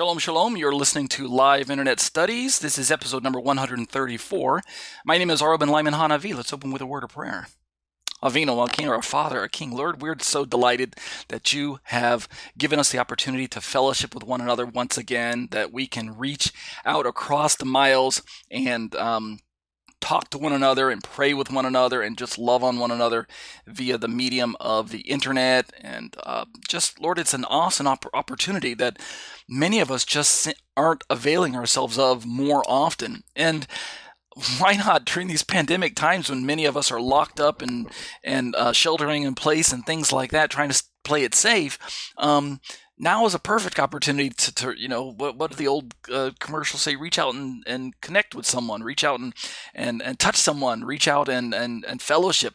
Shalom, shalom. You're listening to Live Internet Studies. This is episode number 134. My name is Arben Lyman Hanavi. Let's open with a word of prayer. Avinu, our King, our Father, our King, Lord, we're so delighted that you have given us the opportunity to fellowship with one another once again, that we can reach out across the miles and um, talk to one another and pray with one another and just love on one another via the medium of the internet. And uh, just, Lord, it's an awesome op- opportunity that many of us just aren't availing ourselves of more often. And why not during these pandemic times when many of us are locked up and and uh, sheltering in place and things like that, trying to play it safe? Um, now is a perfect opportunity to, to you know what what do the old uh, commercials say reach out and, and connect with someone reach out and, and and touch someone reach out and and, and fellowship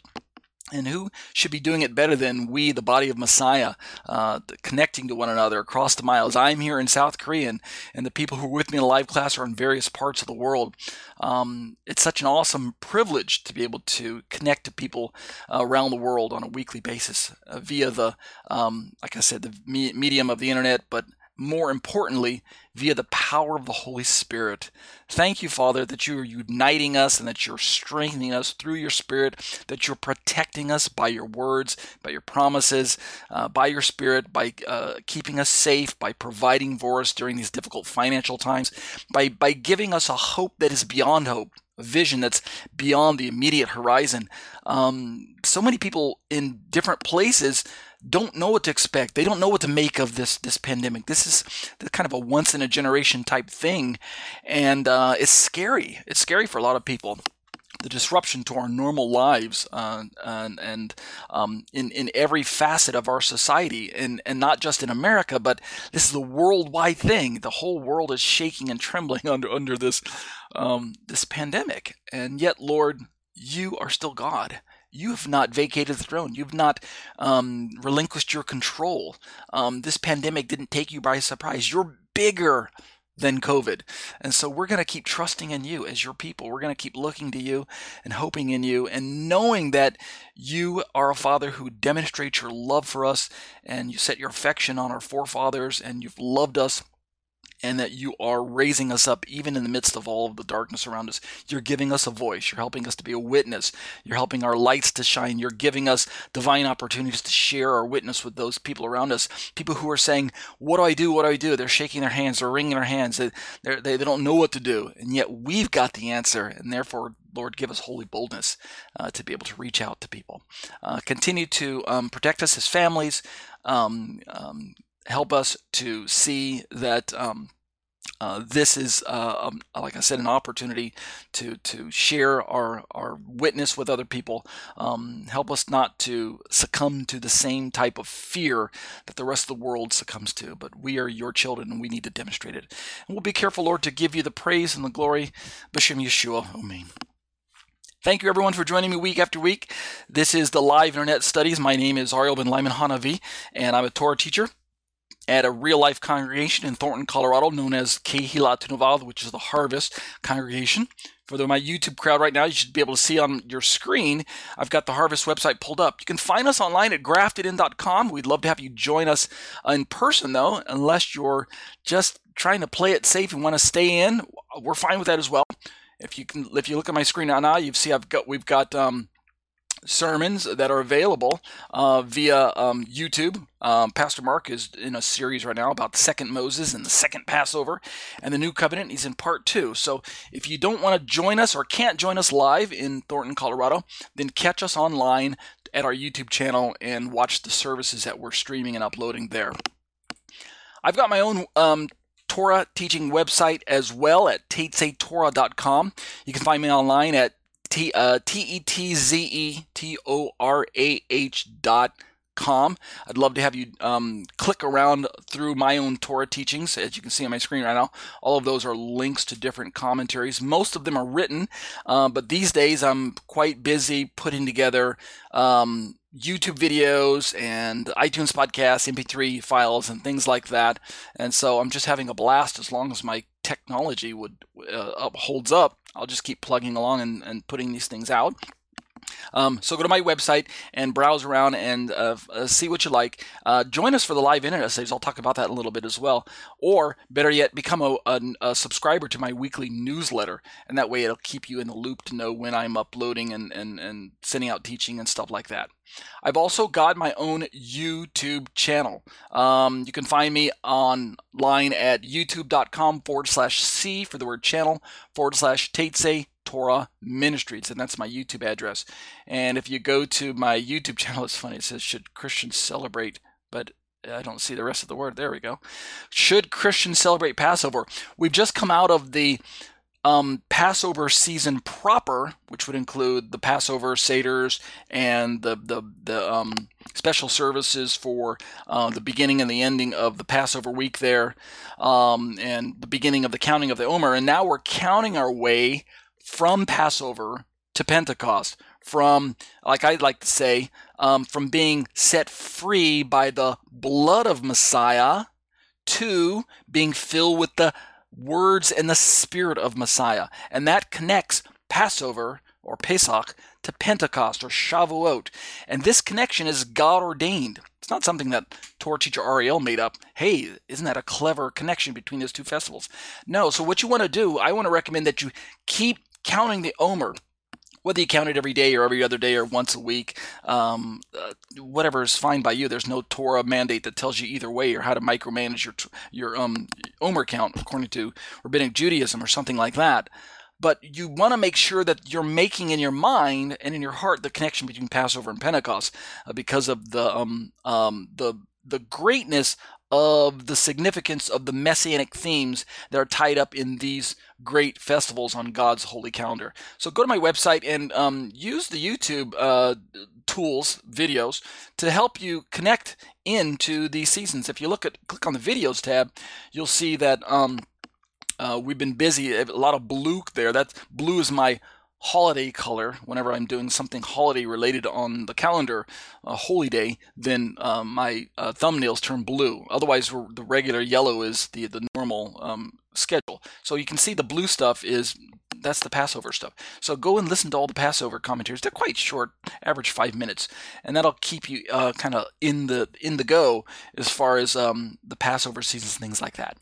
and who should be doing it better than we, the body of Messiah, uh, connecting to one another across the miles? I'm here in South Korea, and, and the people who are with me in a live class are in various parts of the world. Um, it's such an awesome privilege to be able to connect to people uh, around the world on a weekly basis uh, via the, um, like I said, the me- medium of the internet, but more importantly, via the power of the Holy Spirit. Thank you, Father, that you are uniting us and that you're strengthening us through your Spirit, that you're protecting us by your words, by your promises, uh, by your Spirit, by uh, keeping us safe, by providing for us during these difficult financial times, by, by giving us a hope that is beyond hope a vision that's beyond the immediate horizon. Um, so many people in different places don't know what to expect. They don't know what to make of this this pandemic. This is kind of a once in a generation type thing, and uh, it's scary. It's scary for a lot of people. The disruption to our normal lives uh, and, and um, in in every facet of our society, and and not just in America, but this is a worldwide thing. The whole world is shaking and trembling under under this um, this pandemic, and yet, Lord, you are still God you have not vacated the throne. You've not um, relinquished your control. Um, this pandemic didn't take you by surprise. You're bigger than COVID. And so we're going to keep trusting in you as your people. We're going to keep looking to you and hoping in you and knowing that you are a father who demonstrates your love for us and you set your affection on our forefathers and you've loved us and that you are raising us up even in the midst of all of the darkness around us. You're giving us a voice. You're helping us to be a witness. You're helping our lights to shine. You're giving us divine opportunities to share our witness with those people around us. People who are saying, What do I do? What do I do? They're shaking their hands, they're wringing their hands, they, they, they don't know what to do. And yet we've got the answer. And therefore, Lord, give us holy boldness uh, to be able to reach out to people. Uh, continue to um, protect us as families. Um, um, help us to see that um, uh, this is, uh, um, like I said, an opportunity to to share our our witness with other people. Um, help us not to succumb to the same type of fear that the rest of the world succumbs to. But we are your children, and we need to demonstrate it. And we'll be careful, Lord, to give you the praise and the glory. B'Shem Yeshua, Amen. Thank you, everyone, for joining me week after week. This is the Live Internet Studies. My name is Ariel Ben Lyman Hanavi, and I'm a Torah teacher at a real life congregation in Thornton, Colorado, known as Kehilat Nuval, which is the Harvest congregation. For my YouTube crowd right now, you should be able to see on your screen, I've got the Harvest website pulled up. You can find us online at graftedin.com. We'd love to have you join us in person, though, unless you're just trying to play it safe and want to stay in. We're fine with that as well. if you can, if you look at my screen now, you see I've got we've got um, sermons that are available uh, via um, YouTube. Um, Pastor Mark is in a series right now about the second Moses and the second Passover and the New Covenant. He's in part two. So if you don't want to join us or can't join us live in Thornton, Colorado, then catch us online at our YouTube channel and watch the services that we're streaming and uploading there. I've got my own um, Torah teaching website as well at tetzetorah.com. You can find me online at T uh, T E T Z E T O R A H dot com. I'd love to have you um, click around through my own Torah teachings. As you can see on my screen right now, all of those are links to different commentaries. Most of them are written, uh, but these days I'm quite busy putting together um, YouTube videos and iTunes podcasts, MP3 files, and things like that. And so I'm just having a blast as long as my technology would uh, holds up. I'll just keep plugging along and, and putting these things out. Um, so go to my website and browse around and uh, uh, see what you like. Uh, join us for the live internet essays. I'll talk about that in a little bit as well. Or better yet, become a, a, a, subscriber to my weekly newsletter, and that way it'll keep you in the loop to know when I'm uploading and, and, and sending out teaching and stuff like that. I've also got my own YouTube channel. Um, you can find me online at youtube.com forward slash C for the word channel forward slash Tetze Torah Ministries, and that's my YouTube address. And if you go to my YouTube channel, it's funny, it says, Should Christians celebrate? But I don't see the rest of the word. There we go. Should Christians celebrate Passover? We've just come out of the um, Passover season proper, which would include the Passover seders and the the, the um, special services for uh, the beginning and the ending of the Passover week there, um, and the beginning of the counting of the Omer. And now we're counting our way from Passover to Pentecost, from, like I like to say, um, from being set free by the blood of Messiah to being filled with the words and the spirit of Messiah. And that connects Passover or Pesach to Pentecost or Shavuot. And this connection is God ordained. It's not something that Torah teacher Ariel made up. Hey, isn't that a clever connection between those two festivals? No. So what you want to do, I want to recommend that you keep counting the Omer, whether you count it every day or every other day or once a week, um, uh, whatever is fine by you. There's no Torah mandate that tells you either way or how to micromanage your your um, Omer count according to rabbinic Judaism or something like that. But you want to make sure that you're making in your mind and in your heart the connection between Passover and Pentecost uh, because of the um, um, the the greatness of the significance of the messianic themes that are tied up in these great festivals on God's holy calendar. So go to my website and um, use the YouTube uh, tools, videos, to help you connect into these seasons. If you look at click on the videos tab, you'll see that um, uh, we've been busy. A lot of blue there. That blue is my holiday color whenever I'm doing something holiday related on the calendar, a holy day, then um, my uh, thumbnails turn blue. Otherwise, the regular yellow is the the normal um, schedule. So you can see the blue stuff is that's the Passover stuff. So go and listen to all the Passover commentaries. They're quite short, average five minutes, and that'll keep you uh, kind of in the in the go as far as um, the Passover seasons, things like that.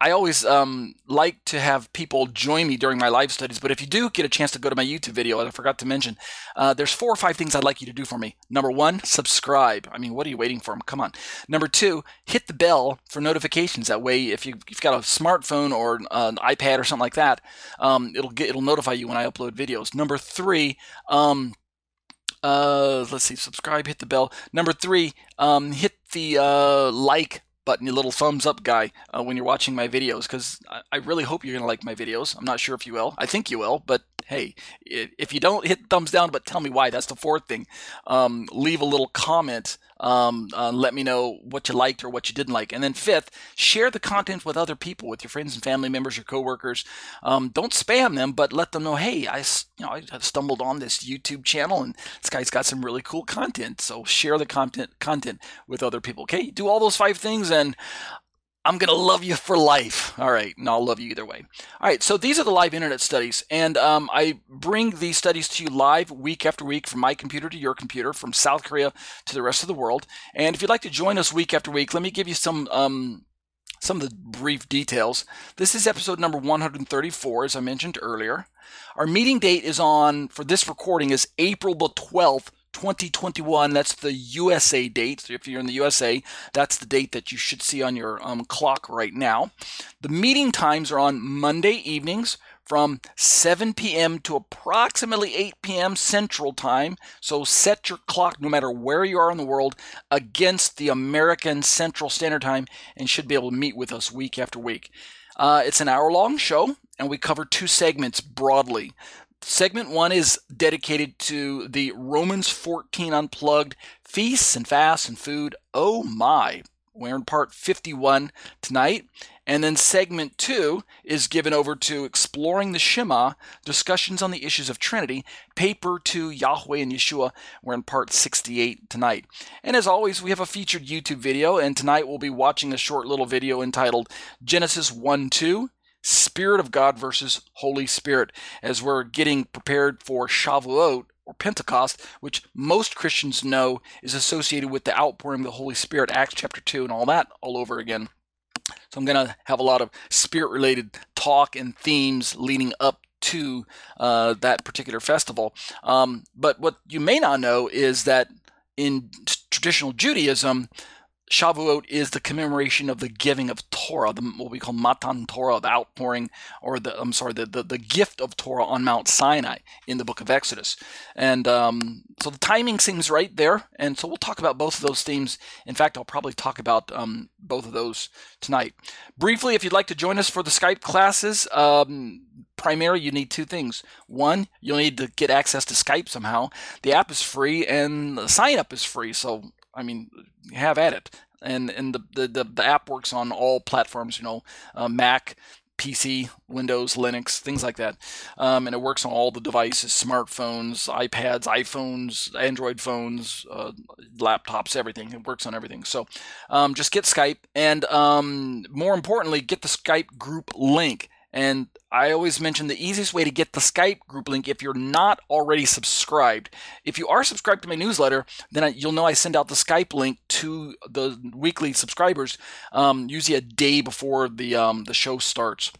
I always um, like to have people join me during my live studies, but if you do get a chance to go to my YouTube video, I forgot to mention, uh, there's four or five things I'd like you to do for me. Number one, subscribe. I mean, what are you waiting for? Come on. Number two, hit the bell for notifications. That way, if you, have got a smartphone or an iPad or something like that, um, it'll get it'll notify you when I upload videos. Number three, um, uh, let's see, subscribe, hit the bell. Number three, um, hit the uh, like button, your little thumbs up guy, uh, when you're watching my videos, because I, I, really hope you're going to like my videos. I'm not sure if you will. I think you will, but hey, if you don't hit thumbs down, but tell me why. That's the fourth thing. Um, leave a little comment. Um, uh, let me know what you liked or what you didn't like. And then fifth, share the content with other people, with your friends and family members, your coworkers. Um, don't spam them, but let them know, hey, I, you know, I stumbled on this YouTube channel and this guy's got some really cool content. So share the content content with other people. Okay, do all those five things, and I'm going to love you for life. All right, and I'll love you either way. All right, so these are the live internet studies, and um, I bring these studies to you live week after week from my computer to your computer, from South Korea to the rest of the world. And if you'd like to join us week after week, let me give you some um, some of the brief details. This is episode number 134, as I mentioned earlier. Our meeting date is on, for this recording, is April the 12th, 2021. That's the USA date. So if you're in the USA, that's the date that you should see on your um, clock right now. The meeting times are on Monday evenings from 7 p.m. to approximately 8 p.m. Central Time. So set your clock, no matter where you are in the world, against the American Central Standard Time and should be able to meet with us week after week. Uh, it's an hour long show, and we cover two segments broadly. Segment one is dedicated to the Romans 14 Unplugged Feasts and Fasts and Food. Oh my! We're in part 51 tonight. And then segment two is given over to exploring the Shema, discussions on the issues of Trinity, paper to Yahweh and Yeshua. We're in part 68 tonight. And as always, we have a featured YouTube video, and tonight we'll be watching a short little video entitled Genesis 1 2. Spirit of God versus Holy Spirit, as we're getting prepared for Shavuot or Pentecost, which most Christians know is associated with the outpouring of the Holy Spirit, Acts chapter 2, and all that all over again. So I'm going to have a lot of spirit related talk and themes leading up to uh, that particular festival. Um, but what you may not know is that in traditional Judaism, Shavuot is the commemoration of the giving of Torah, the, what we call Matan Torah, the outpouring, or the I'm sorry, the, the, the gift of Torah on Mount Sinai in the book of Exodus. And um, so the timing seems right there. And so we'll talk about both of those themes. In fact, I'll probably talk about um, both of those tonight. Briefly, if you'd like to join us for the Skype classes, um, primarily you need two things. One, you'll need to get access to Skype somehow. The app is free and the sign up is free. So I mean, have at it. And and the the, the, the app works on all platforms. You know, uh, Mac, PC, Windows, Linux, things like that. Um, and it works on all the devices smartphones, iPads, iPhones, Android phones, uh, laptops, everything. It works on everything. So um, just get Skype. And um, more importantly, get the Skype group link. And I always mention the easiest way to get the Skype group link if you're not already subscribed. If you are subscribed to my newsletter, then I, you'll know I send out the Skype link to the weekly subscribers um, usually a day before the um, the show starts.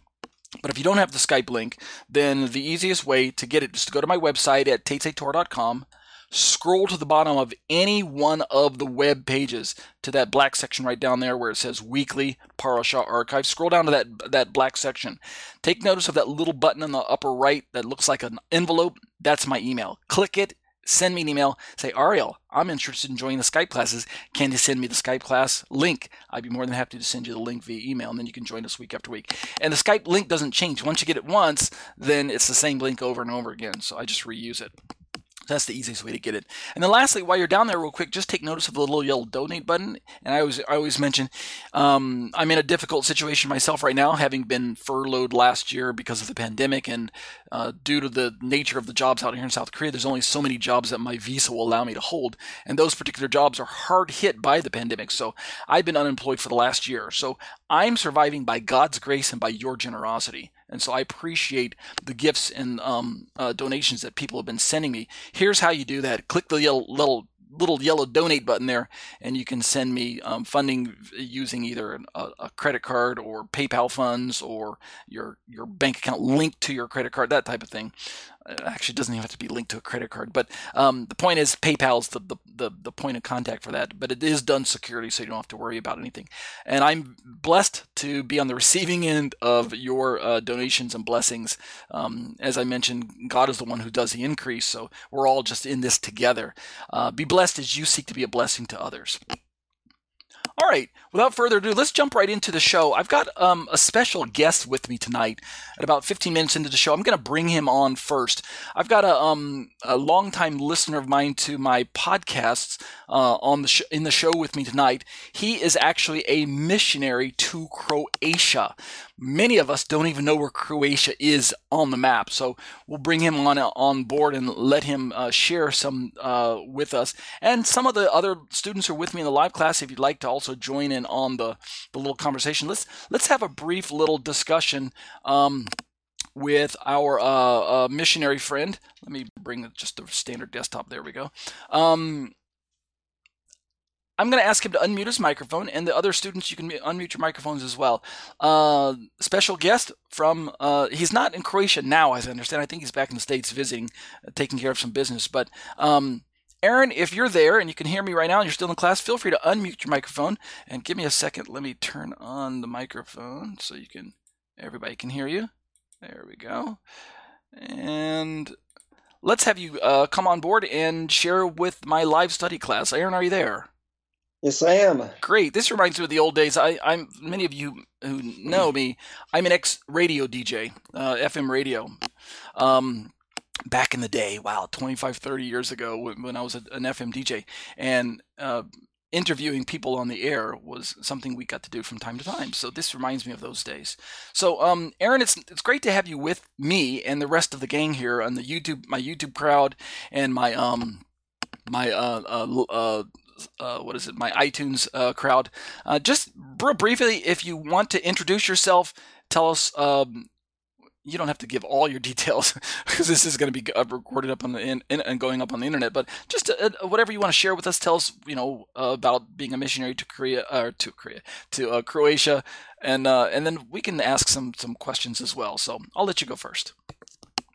But if you don't have the Skype link, then the easiest way to get it is to go to my website at tetzetorah.com scroll to the bottom of any one of the web pages to that black section right down there where it says weekly parasha archive. Scroll down to that that black section. Take notice of that little button in the upper right that looks like an envelope. That's my email. Click it. Send me an email. Say ariel i'm interested in joining the skype classes. Can you send me the skype class link? I'd be more than happy to send you the link via email and then you can join us week after week. And the skype link doesn't change. Once you get it once then it's the same link over and over again. So i just reuse it that's the easiest way to get it. And then lastly, while you're down there real quick, just take notice of the little yellow donate button. And I always, I always mention, um, I'm in a difficult situation myself right now, having been furloughed last year because of the pandemic. And uh, due to the nature of the jobs out here in South Korea, there's only so many jobs that my visa will allow me to hold. And those particular jobs are hard hit by the pandemic. So I've been unemployed for the last year. So I'm surviving by God's grace and by your generosity. And so I appreciate the gifts and um, uh, donations that people have been sending me. Here's how you do that. Click the yellow, little little yellow donate button there, and you can send me um, funding using either a, a, credit card or PayPal funds or your your bank account linked to your credit card, that type of thing. It actually doesn't even have to be linked to a credit card, but um, the point is PayPal's the, the, the the point of contact for that. But it is done securely, so you don't have to worry about anything. And I'm blessed to be on the receiving end of your uh, donations and blessings. Um, as I mentioned, God is the one who does the increase, so we're all just in this together. Uh, be blessed as you seek to be a blessing to others. All right, without further ado, let's jump right into the show. I've got um, a special guest with me tonight. At about 15 minutes into the show, I'm going to bring him on first. I've got a, um, a longtime listener of mine to my podcasts uh, on the sh- in the show with me tonight. He is actually a missionary to Croatia. Many of us don't even know where Croatia is on the map, so we'll bring him on on board and let him uh, share some uh, with us. And some of the other students who are with me in the live class, if you'd like to also join in on the, the little conversation, let's let's have a brief little discussion. Um, with our uh, uh, missionary friend. Let me bring just the standard desktop. There we go. Um, I'm going to ask him to unmute his microphone, and the other students, you can unmute your microphones as well. Uh, special guest from, uh, he's not in Croatia now, as I understand. I think he's back in the States visiting, uh, taking care of some business. But um, Aaron, if you're there and you can hear me right now and you're still in class, feel free to unmute your microphone and give me a second. Let me turn on the microphone so you can, everybody can hear you. There we go. And let's have you uh, come on board and share with my live study class. Aaron, are you there? Yes, I am. Great. This reminds me of the old days. I, am many of you who know me. I'm an ex radio DJ, uh, FM radio. Um, back in the day, wow, 25, 30 years ago when, when I was a, an FM DJ, and uh, interviewing people on the air was something we got to do from time to time. So this reminds me of those days. So, um, Aaron, it's it's great to have you with me and the rest of the gang here on the YouTube, my YouTube crowd, and my um, my uh, uh, uh uh, what is it, my iTunes uh, crowd. Uh, just real briefly, if you want to introduce yourself, tell us. Um, you don't have to give all your details because this is going to be uh, recorded up on the in, in, and going up on the internet. But just uh, whatever you want to share with us, tell us, you know, about being a missionary to Korea or to Korea to Croatia, and and then we can ask some some questions as well. So I'll let you go first.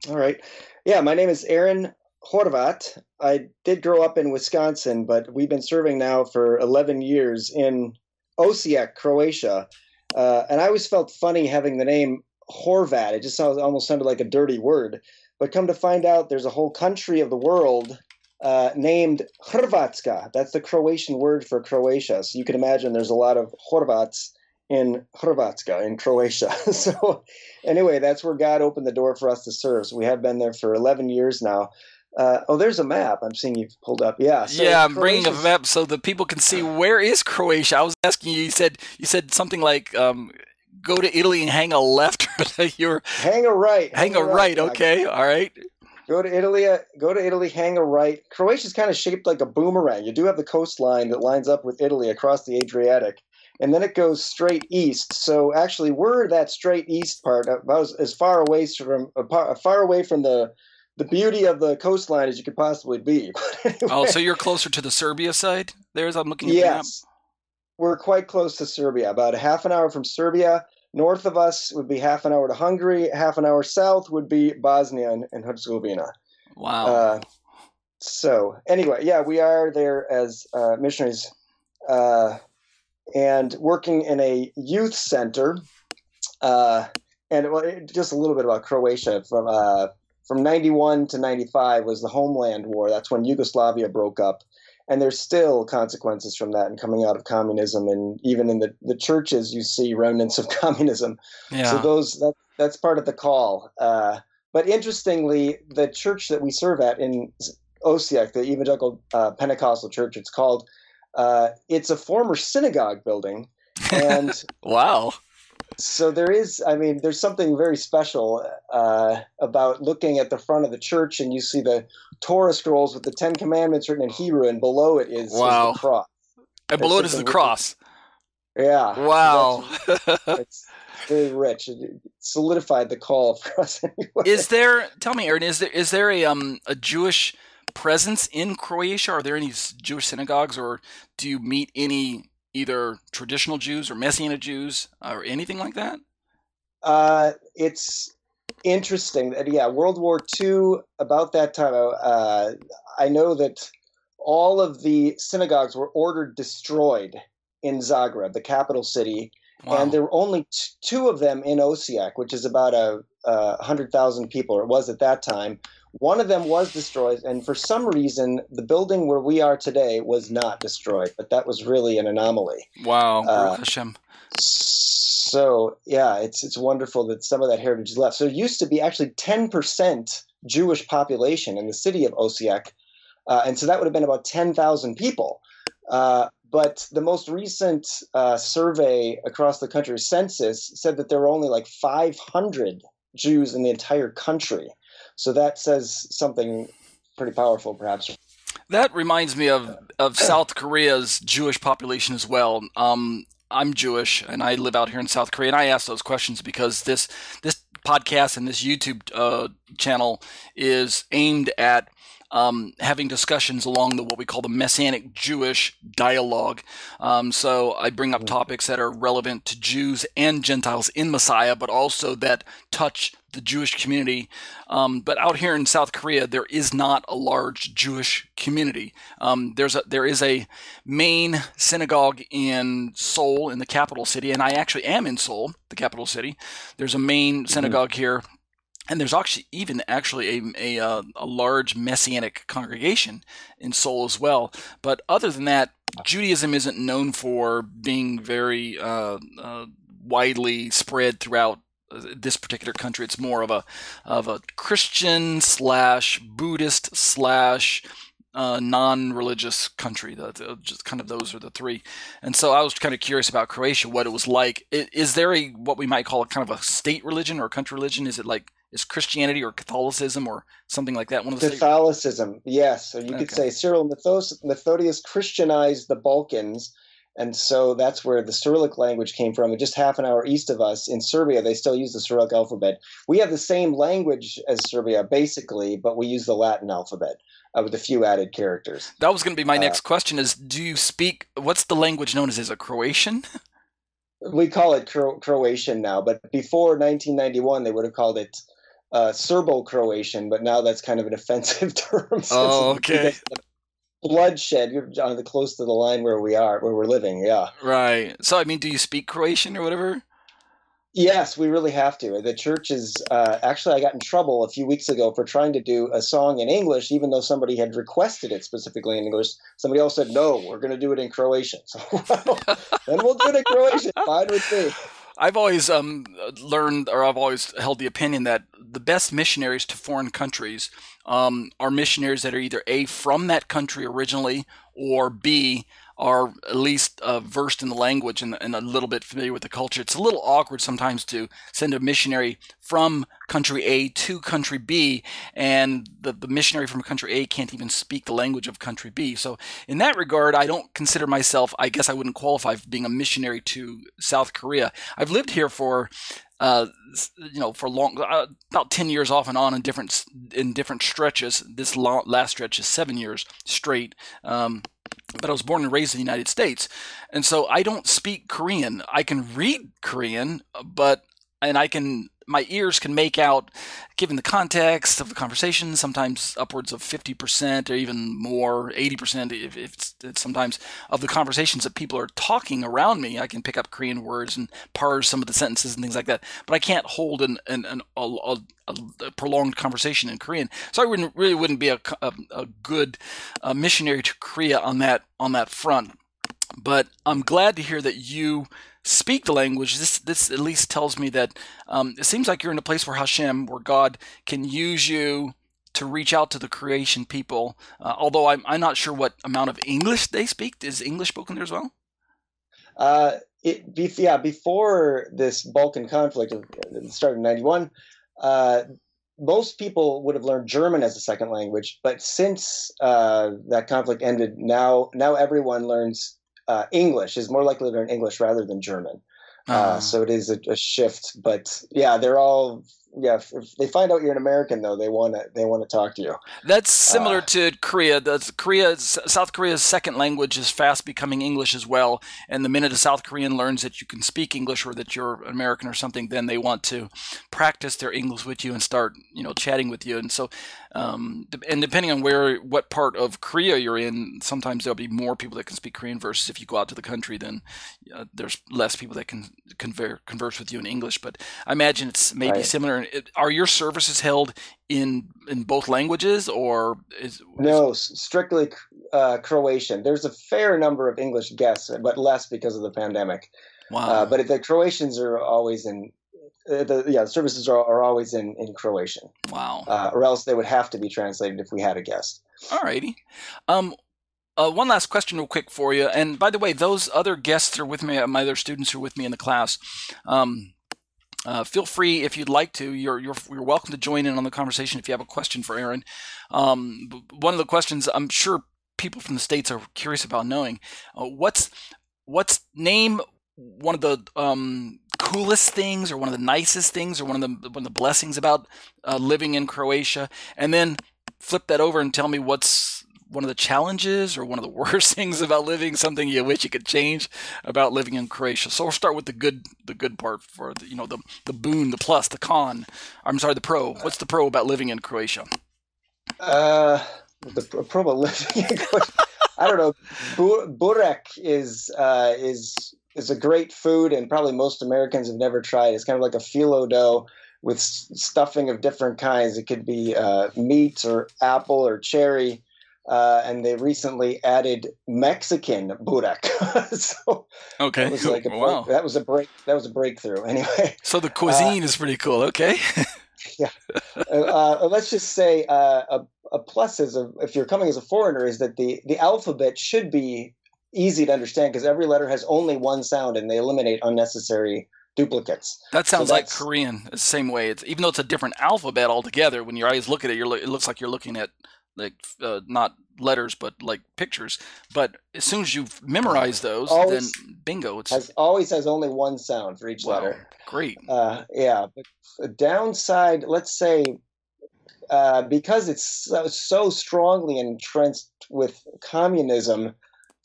All right. Yeah, my name is Aaron Horvat. I did grow up in Wisconsin, but we've been serving now for 11 years in Osijek, Croatia. Uh, and I always felt funny having the name Horvat. It just sounds, almost sounded like a dirty word. But come to find out, there's a whole country of the world uh, named Hrvatska. That's the Croatian word for Croatia. So you can imagine there's a lot of Horvats in Hrvatska, in Croatia. so, anyway, that's where God opened the door for us to serve. So we have been there for 11 years now. Uh, oh, there's a map. I'm seeing you've pulled up. Yeah. So yeah, I'm bringing a map so that people can see where is Croatia. I was asking you. You said you said something like um, go to Italy and hang a left. You're hang a right. Hang, hang a, right. right. Okay. All right. Go to Italy. Uh, go to Italy. Hang a right. Croatia's kind of shaped like a boomerang. You do have the coastline that lines up with Italy across the Adriatic, and then it goes straight east. So actually, we're that straight east part, about as, as far away from far away from the the beauty of the coastline as you could possibly be. anyway. Oh, so you're closer to the Serbia side? There, as I'm looking at the map. yes. We're quite close to Serbia, about a half an hour from Serbia. North of us would be half an hour to Hungary. Half an hour south would be Bosnia and, and Herzegovina. Wow. Uh, so anyway, yeah, we are there as uh, missionaries uh, and working in a youth center. Uh, and well, just a little bit about Croatia from uh, from 91 to 95 was the homeland war. That's when Yugoslavia broke up. And there's still consequences from that and coming out of communism. And even in the, the churches, you see remnants of communism. Yeah. So those that, that's part of the call. Uh, but interestingly, the church that we serve at in Osijek, the Evangelical uh, Pentecostal Church, it's called, uh, it's a former synagogue building. And wow so there is i mean there's something very special uh, about looking at the front of the church and you see the torah scrolls with the ten commandments written in hebrew and below it is, wow. Is the cross. And below it is the cross. Yeah. Wow. It's very rich. It solidified the call for us anyway. is there tell me aaron is there is there a um a jewish presence in croatia? Are there any jewish synagogues or do you meet any either traditional Jews or Messianic Jews or anything like that? Uh, it's interesting that yeah, World War II. About that time, uh, I know that all of the synagogues were ordered destroyed in Zagreb, the capital city, wow. and there were only t- two of them in Osijek, which is about a, a hundred thousand people, or it was at that time. One of them was destroyed, and for some reason, the building where we are today was not destroyed. But that was really an anomaly. Wow, uh, Hashem. So yeah, it's it's wonderful that some of that heritage is left. So it used to be actually ten percent Jewish population in the city of Osijek, uh, and so that would have been about ten thousand people. Uh, but the most recent uh, survey across the country, census, said that there were only like 500 Jews in the entire country. So that says something pretty powerful, perhaps. That reminds me of, of South Korea's Jewish population as well. Um, I'm Jewish and I live out here in South Korea, and I ask those questions because this this podcast and this YouTube uh, channel is aimed at um, having discussions along the what we call the Messianic Jewish dialogue. Um, so I bring up mm-hmm. topics that are relevant to Jews and Gentiles in Messiah, but also that touch the Jewish community. Um, but out here in South Korea, there is not a large Jewish community. Um, there's a there is a main synagogue in Seoul, in the capital city, and I actually am in Seoul, the capital city. There's a main mm-hmm. synagogue mm-hmm. here and there's actually even actually a, a, uh, a large messianic congregation in Seoul as well. But other than that, Judaism isn't known for being very uh, uh, widely spread throughout this particular country. It's more of a of a Christian slash Buddhist slash uh, non-religious country. The, the, just kind of those are the three. And so I was kind of curious about Croatia, what it was like. Is there a what we might call a kind of a state religion or a country religion? Is it like is Christianity or Catholicism or something like that? One of the Catholicism, yes. So you okay. could say Cyril Methodius Christianized the Balkans, and so that's where the Cyrillic language came from. And just half an hour east of us in Serbia, they still use the Cyrillic alphabet. We have the same language as Serbia, basically, but we use the Latin alphabet. Uh, with a few added characters. That was going to be my uh, next question: Is do you speak? What's the language known as? Is it Croatian? we call it Cro- Croatian now, but before 1991, they would have called it uh, Serbo-Croatian, but now that's kind of an offensive term. oh, okay. Bloodshed. You're on the close to the line where we are, where we're living. Yeah. Right. So, I mean, do you speak Croatian or whatever? Yes, we really have to. The church is uh, actually. I got in trouble a few weeks ago for trying to do a song in English, even though somebody had requested it specifically in English. Somebody else said, "No, we're going to do it in Croatian." So, well, then we'll do it in Croatian. Fine with me. I've always um, learned, or I've always held the opinion that the best missionaries to foreign countries um, are missionaries that are either a from that country originally, or b are at least uh, versed in the language and, and, a little bit familiar with the culture. It's a little awkward sometimes to send a missionary from country A to country B, and the, the missionary from country A can't even speak the language of country B. So, in that regard, I don't consider myself, I guess I wouldn't qualify for being a missionary to South Korea. I've lived here for uh, you know, for long, uh, about ten years off and on in different in different stretches. This long, last stretch is seven years straight. Um, but I was born and raised in the United States. And so I don't speak Korean. I can read Korean, but and I can my ears can make out, given the context of the conversation, sometimes upwards of 50% or even more, 80% if, if it's, it's, sometimes of the conversations that people are talking around me. I can pick up Korean words and parse some of the sentences and things like that, but I can't hold an, an, an a, a, a, prolonged conversation in Korean. So I wouldn't, really wouldn't be a, a, good uh, missionary to Korea on that, on that front. But I'm glad to hear that you speak the language, this this at least tells me that um, it seems like you're in a place where Hashem, where God can use you to reach out to the Croatian people. Uh, although I'm I'm not sure what amount of English they speak. Is English spoken there as well? Uh, it, yeah, before this Balkan conflict started in '91, uh, most people would have learned German as a second language. But since uh, that conflict ended, now now everyone learns uh, English is more likely to learn English rather than German. Uh, uh, so it is a, a, shift, but yeah, they're all yeah, if, if, they find out you're an American, though, they want to they want to talk to you. That's similar uh, to Korea. That's Korea, South Korea's second language is fast becoming English as well. And the minute a South Korean learns that you can speak English or that you're American or something, then they want to practice their English with you and start, you know, chatting with you. And so, um, and depending on where, what part of Korea you're in, sometimes there'll be more people that can speak Korean. Versus if you go out to the country, then uh, there's less people that can conver- converse with you in English. But I imagine it's maybe right. similar are your services held in in both languages, or is no strictly uh, Croatian? There's a fair number of English guests, but less because of the pandemic. Wow! Uh, but the Croatians are always in. Uh, the yeah, the services are, are always in, in Croatian. Wow! Uh, or else they would have to be translated if we had a guest. Alrighty. Um, uh, one last question, real quick, for you. And by the way, those other guests are with me, my other students are with me in the class. Um, uh, feel free if you'd like to. You're, you're you're welcome to join in on the conversation if you have a question for Aaron. Um, one of the questions I'm sure people from the states are curious about knowing uh, what's what's name one of the um, coolest things or one of the nicest things or one of the one of the blessings about uh, living in Croatia, and then flip that over and tell me what's one of the challenges or one of the worst things about living, something you wish you could change about living in Croatia. So we'll start with the good, the good part for the, you know the the boon, the plus, the con. I'm sorry, the pro. What's the pro about living in Croatia? Uh, the pro about living in Croatia. I don't know. Burek is uh, is is a great food, and probably most Americans have never tried. It's kind of like a phyllo dough with stuffing of different kinds. It could be uh, meat or apple or cherry. Uh, and they recently added Mexican burek. so okay, that was like a wow. that was a break. That was a breakthrough. Anyway, so the cuisine uh, is pretty cool. Okay. yeah. Uh, let's just say uh, a, a plus is a, if you're coming as a foreigner is that the the alphabet should be easy to understand because every letter has only one sound and they eliminate unnecessary duplicates. That sounds so like Korean, the same way. It's even though it's a different alphabet altogether. When your eyes look at it, you're it looks like you're looking at like uh, not letters but like pictures. But as soon as you've memorized those, always then bingo, it's has always has only one sound for each wow, letter. Great. Uh, yeah, but downside, let's say. Uh, because it's so, so strongly entrenched with communism,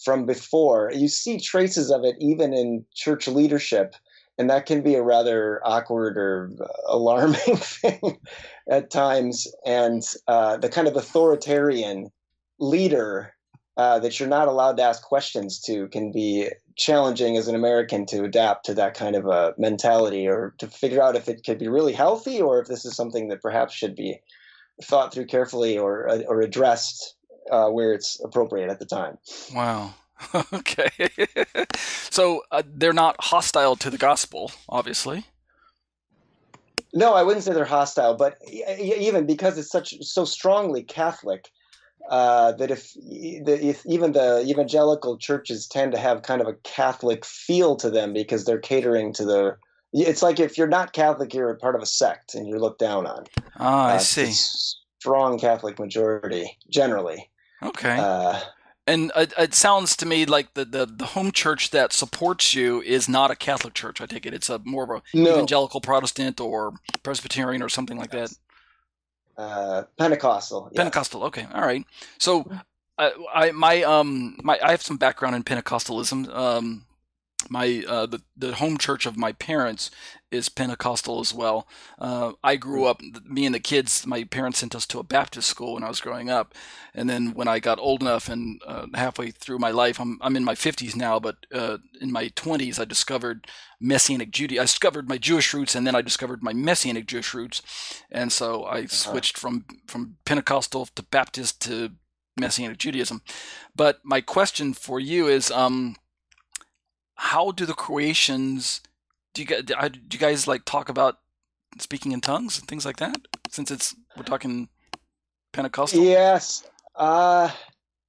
from before. You see traces of it even in church leadership, and that can be a rather awkward or alarming thing at times. And uh, the kind of authoritarian leader uh, that you're not allowed to ask questions to can be challenging as an American to adapt to that kind of a mentality or to figure out if it could be really healthy or if this is something that perhaps should be thought through carefully or or addressed uh, where it's appropriate at the time. Wow. okay. so uh, they're not hostile to the gospel, obviously. No, I wouldn't say they're hostile, but even because it's such so strongly Catholic, uh, that if, if even the evangelical churches tend to have kind of a Catholic feel to them because they're catering to the. It's like if you're not Catholic, you're a part of a sect and you're looked down on. Ah, I uh, see. Strong Catholic majority generally. Okay. Uh, and it, it, sounds to me like the, the, the, home church that supports you is not a Catholic church. I take it it's a more of a no. evangelical Protestant or Presbyterian or something like that. Uh, Pentecostal. Pentecostal. Okay. All right. So, I, I my um my I have some background in Pentecostalism. Um, my uh, the the home church of my parents is Pentecostal as well. Uh, I grew up, me and the kids, my parents sent us to a Baptist school when I was growing up, and then when I got old enough and uh, halfway through my life, I'm I'm in my 50s now, but uh, in my 20s I discovered Messianic Judaism. I discovered my Jewish roots, and then I discovered my Messianic Jewish roots, and so I uh-huh. switched from from Pentecostal to Baptist to Messianic Judaism. But my question for you is. Um, how do the Croatians do you, do you guys like talk about speaking in tongues and things like that? Since it's we're talking Pentecostal. Yes, uh,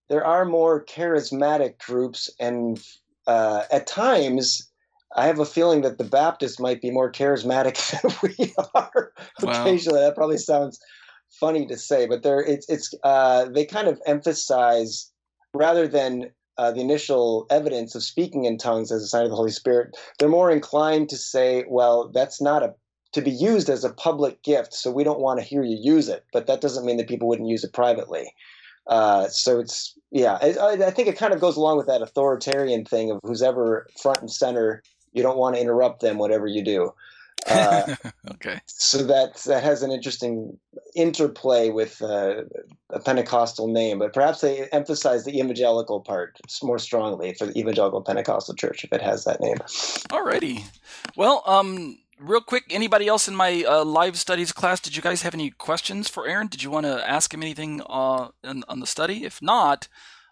there are more charismatic groups, and uh, at times I have a feeling that the Baptists might be more charismatic than we are. Wow. Occasionally, that probably sounds funny to say, but there it's it's uh, they kind of emphasize rather than uh, the initial evidence of speaking in tongues as a sign of the Holy Spirit, they're more inclined to say, well, that's not a to be used as a public gift, so we don't want to hear you use it. But that doesn't mean that people wouldn't use it privately. Uh, so it's yeah, I, I think it kind of goes along with that authoritarian thing of who's ever front and center. You don't want to interrupt them, whatever you do. Uh, okay. So that that has an interesting interplay with uh, a Pentecostal name, but perhaps they emphasize the evangelical part more strongly for the evangelical Pentecostal church if it has that name. Alrighty. Well, um, real quick, anybody else in my uh, live studies class? Did you guys have any questions for Aaron? Did you want to ask him anything uh, in, on the study? If not,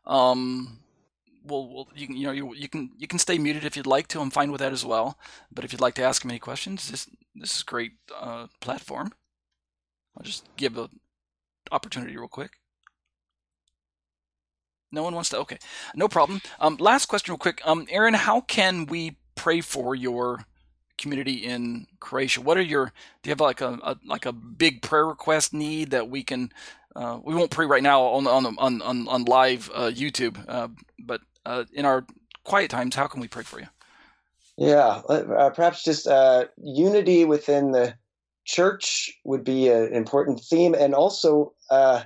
um, well, well, you can you know you, you can you can stay muted if you'd like to. I'm fine with that as well. But if you'd like to ask him any questions, this this is a great uh, platform. I'll just give a opportunity real quick. No one wants to. Okay, no problem. Um, last question, real quick. Um, Aaron, how can we pray for your community in Croatia? What are your? Do you have like a, a like a big prayer request need that we can? Uh, we won't pray right now on on on on, on live uh, YouTube, uh, but uh, in our quiet times, how can we pray for you? Yeah, uh, perhaps just uh, unity within the church would be an important theme, and also uh,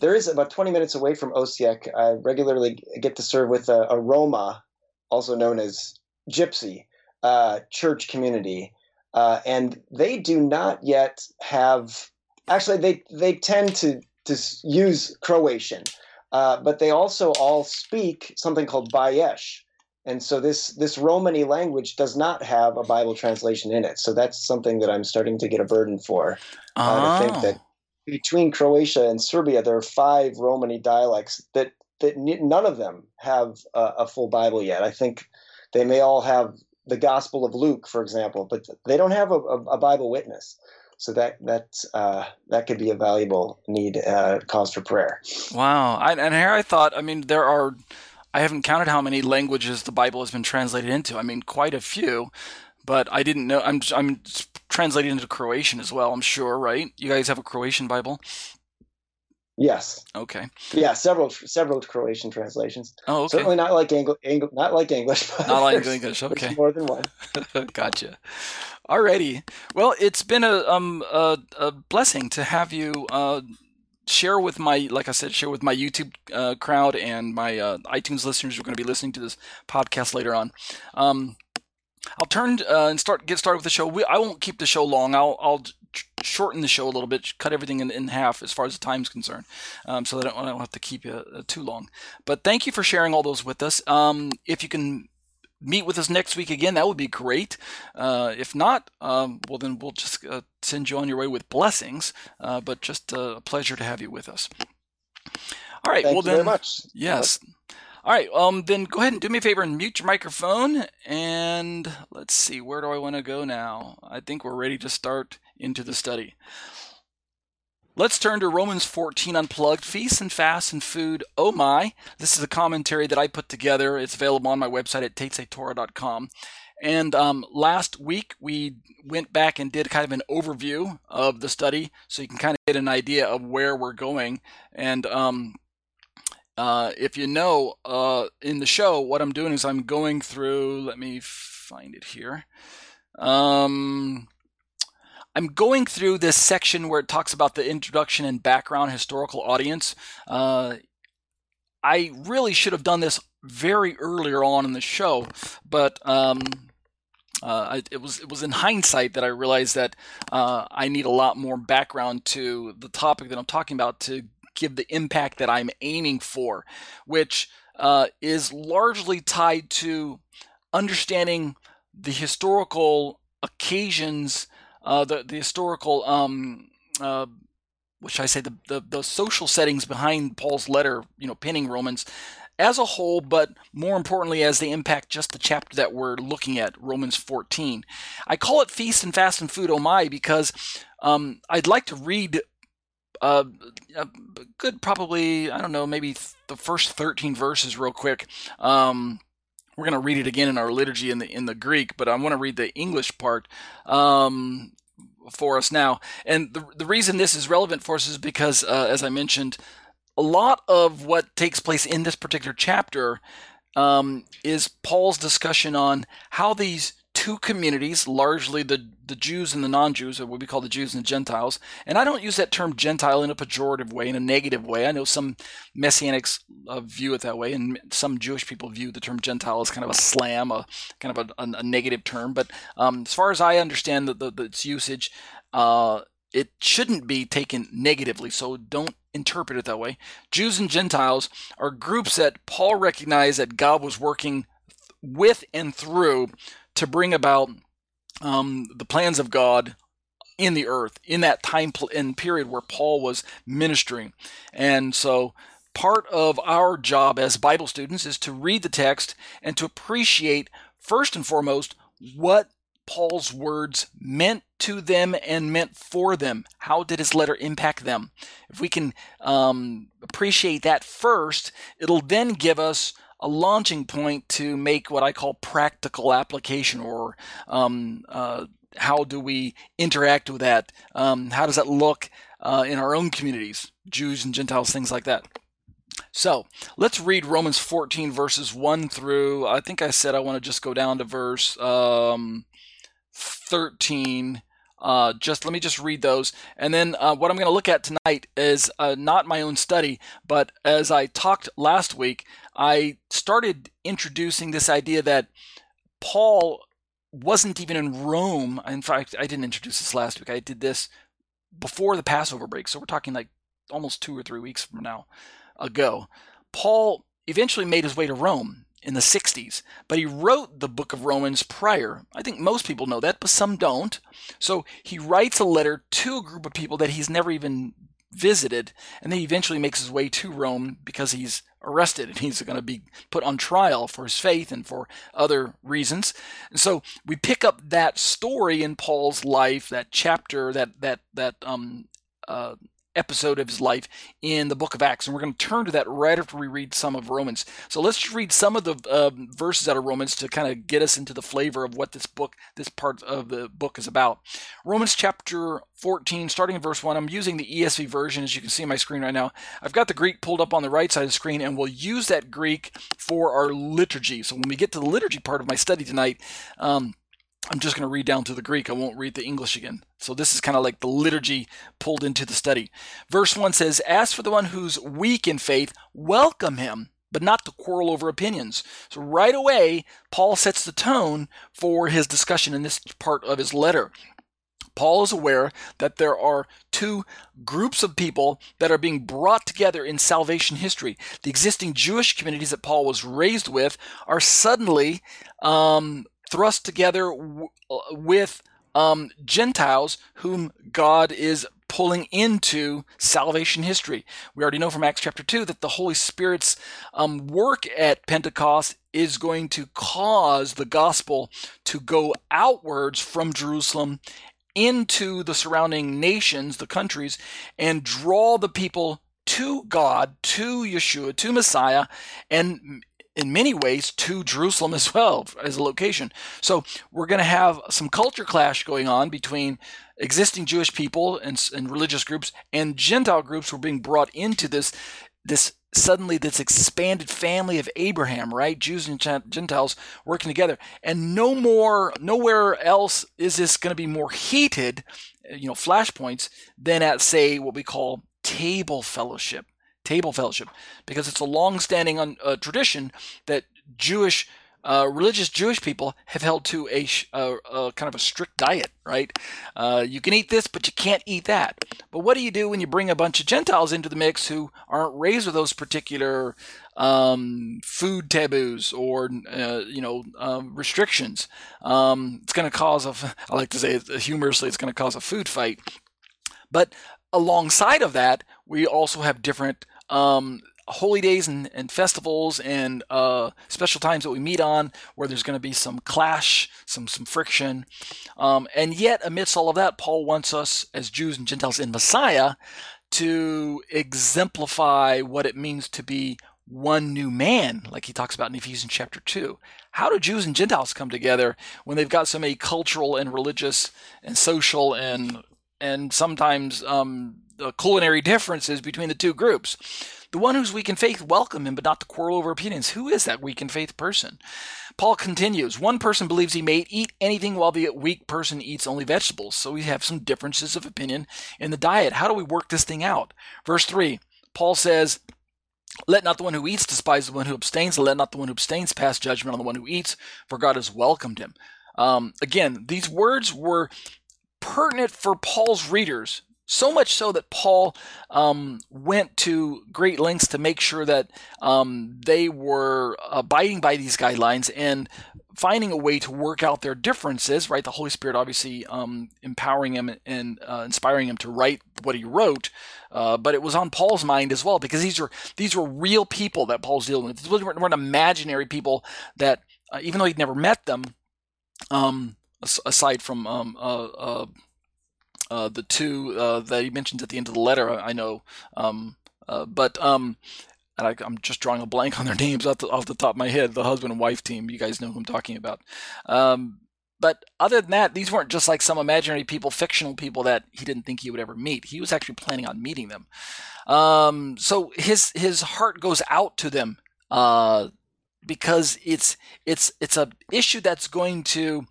there is about 20 minutes away from Osijek. I regularly get to serve with a, a Roma, also known as Gypsy, uh, church community, uh, and they do not yet have. Actually, they they tend to to use Croatian, uh, but they also all speak something called Bayash. And so this this Romani language does not have a Bible translation in it. So that's something that I'm starting to get a burden for. Oh. Uh, to think that between Croatia and Serbia, there are five Romani dialects that that none of them have a, a full Bible yet. I think they may all have the Gospel of Luke, for example, but they don't have a, a, a Bible witness. So that that uh, that could be a valuable need uh, cause for prayer. Wow! I, and here I thought, I mean, there are. I haven't counted how many languages the Bible has been translated into. I mean, quite a few, but I didn't know. I'm I'm translated into Croatian as well. I'm sure, right? You guys have a Croatian Bible? Yes. Okay. Yeah, several several Croatian translations. Oh, okay. Certainly not like English. Engl- not like English. But Not like English. Okay. more than one. gotcha. Alrighty. Well, it's been a um a, a blessing to have you uh share with my like I said share with my YouTube uh, crowd and my uh, iTunes listeners who are going to be listening to this podcast later on. Um, I'll turn uh, and start get started with the show. We, I won't keep the show long. I'll I'll shorten the show a little bit, cut everything in, in half as far as the time's concerned, um, so that I don't, I don't have to keep you uh, too long. But thank you for sharing all those with us. Um, if you can meet with us next week again, that would be great. Uh, if not, um, well, then we'll just uh, send you on your way with blessings. Uh, but just uh, a pleasure to have you with us. All right. Thank well, you then, very much. yes. All right. Um, then go ahead and do me a favor and mute your microphone. And let's see, where do I want to go now? I think we're ready to start into the study. Let's turn to Romans 14 Unplugged Feasts and Fasts and Food. Oh my. This is a commentary that I put together. It's available on my website at tetzetorah.com. And um, last week we went back and did kind of an overview of the study so you can kind of get an idea of where we're going. And um, uh, if you know, uh, in the show, what I'm doing is I'm going through, let me find it here. Um, I'm going through this section where it talks about the introduction and background historical audience. Uh, I really should have done this very earlier on in the show, but um, uh, it was it was in hindsight that I realized that uh, I need a lot more background to the topic that I'm talking about to give the impact that I'm aiming for, which uh, is largely tied to understanding the historical occasions, uh, the the historical, um, uh, what should I say, the, the the social settings behind Paul's letter, you know, penning Romans, as a whole, but more importantly, as they impact just the chapter that we're looking at, Romans 14. I call it Feast and Fast and Food, oh my, because um, I'd like to read uh, a good, probably, I don't know, maybe th- the first 13 verses real quick. Um, we're going to read it again in our liturgy in the in the Greek, but I want to read the English part um, for us now. And the the reason this is relevant for us is because, uh, as I mentioned, a lot of what takes place in this particular chapter um, is Paul's discussion on how these two communities, largely the, the Jews and the non Jews, or what we call the Jews and the Gentiles, and I don't use that term Gentile in a pejorative way, in a negative way. I know some Messianics uh, view it that way, and some Jewish people view the term Gentile as kind of a slam, a kind of a, a, a negative term. But um, as far as I understand the, the, the, its usage, uh, it shouldn't be taken negatively, so don't interpret it that way. Jews and Gentiles are groups that Paul recognized that God was working with and through to bring about um, the plans of God in the earth in that time pl- and period where Paul was ministering. And so part of our job as Bible students is to read the text and to appreciate first and foremost what Paul's words meant to them and meant for them. How did his letter impact them? If we can um, appreciate that first, it'll then give us a launching point to make what I call practical application or um, uh, how do we interact with that? Um, how does that look uh, in our own communities, Jews and Gentiles, things like that? So let's read Romans 14, verses 1 through, I think I said I want to just go down to verse um, 13. Uh, just let me just read those, and then uh, what I'm going to look at tonight is uh, not my own study, but as I talked last week, I started introducing this idea that Paul wasn't even in Rome. In fact, I didn't introduce this last week. I did this before the Passover break, so we're talking like almost two or three weeks from now ago. Paul eventually made his way to Rome in the 60s, but he wrote the book of Romans prior. I think most people know that, but some don't. So he writes a letter to a group of people that he's never even visited, and then he eventually makes his way to Rome because he's arrested and he's going to be put on trial for his faith and for other reasons. And so we pick up that story in Paul's life, that chapter, that that that um, uh, episode of his life in the book of Acts. And we're going to turn to that right after we read some of Romans. So let's just read some of the uh, verses out of Romans to kind of get us into the flavor of what this book, this part of the book is about. Romans chapter 14, starting in verse 1. I'm using the ESV version, as you can see on my screen right now. I've got the Greek pulled up on the right side of the screen, and we'll use that Greek for our liturgy. So when we get to the liturgy part of my study tonight, um, I'm just going to read down to the Greek. I won't read the English again. So this is kind of like the liturgy pulled into the study. Verse 1 says, As for the one who's weak in faith, welcome him, but not to quarrel over opinions. So right away, Paul sets the tone for his discussion in this part of his letter. Paul is aware that there are two groups of people that are being brought together in salvation history. The existing Jewish communities that Paul was raised with are suddenly um, thrust together w- uh, with um, Gentiles whom God is pulling into salvation history. We already know from Acts chapter 2 that the Holy Spirit's um, work at Pentecost is going to cause the gospel to go outwards from Jerusalem into the surrounding nations, the countries, and draw the people to God, to Yeshua, to Messiah, and in many ways to Jerusalem as well as a location. So we're going to have some culture clash going on between existing Jewish people and, and religious groups and Gentile groups who are being brought into this this suddenly this expanded family of Abraham, right? Jews and Gentiles working together. And no more, nowhere else is this going to be more heated, you know, flashpoints than at, say, what we call table fellowship table fellowship because it's a long-standing uh, tradition that Jewish uh, religious Jewish people have held to a, a, a, kind of a strict diet, right? Uh, you can eat this, but you can't eat that. But what do you do when you bring a bunch of Gentiles into the mix who aren't raised with those particular um, food taboos or uh, you know um, restrictions? Um, it's going to cause a, I like to say humorously, it's going to cause a food fight. But alongside of that, we also have different um, holy days and, and festivals and uh, special times that we meet on where there's going to be some clash, some some friction. Um, and yet, amidst all of that, Paul wants us as Jews and Gentiles in Messiah to exemplify what it means to be one new man, like he talks about in Ephesians chapter 2. How do Jews and Gentiles come together when they've got so many cultural and religious and social and and sometimes um, the culinary differences between the two groups. The one who's weak in faith, welcome him, but not to quarrel over opinions. Who is that weak in faith person? Paul continues One person believes he may eat anything while the weak person eats only vegetables. So we have some differences of opinion in the diet. How do we work this thing out? Verse 3 Paul says, let not the one who eats despise the one who abstains, and let not the one who abstains pass judgment on the one who eats, for God has welcomed him. Um, again, these words were pertinent for Paul's readers so much so that Paul um, went to great lengths to make sure that um, they were abiding by these guidelines and finding a way to work out their differences, right? The Holy Spirit obviously um, empowering him and uh, inspiring him to write what he wrote, uh, but it was on Paul's mind as well because these were these were real people that Paul's dealing with. These weren't, weren't imaginary people that, uh, even though he'd never met them, um, aside from um, uh, the two uh, that he mentions at the end of the letter, I know. Um, uh, but um, I, am just drawing a blank on their names off the, off the, top of my head. The husband and wife team. You guys know who I'm talking about. Um, but other than that, these weren't just like some imaginary people, fictional people that he didn't think he would ever meet. He was actually planning on meeting them. Um, so his his heart goes out to them uh, because it's it's it's a issue that's going to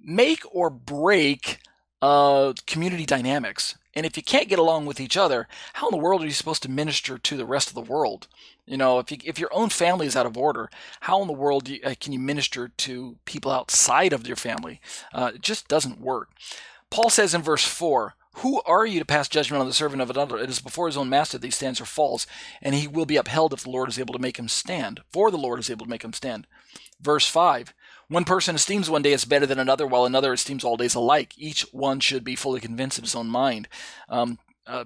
make or break uh, community dynamics. And if you can't get along with each other, how in the world are you supposed to minister to the rest of the world? You know, if you, if your own family is out of order, how in the world you, uh, can you minister to people outside of your family? Uh, it just doesn't work. Paul says in verse 4, who are you to pass judgment on the servant of another? It is before his own master that he stands or falls, and he will be upheld if the Lord is able to make him stand. For the Lord is able to make him stand. Verse 5 One person esteems one day as better than another, while another esteems all days alike. Each one should be fully convinced of his own mind. Um, uh,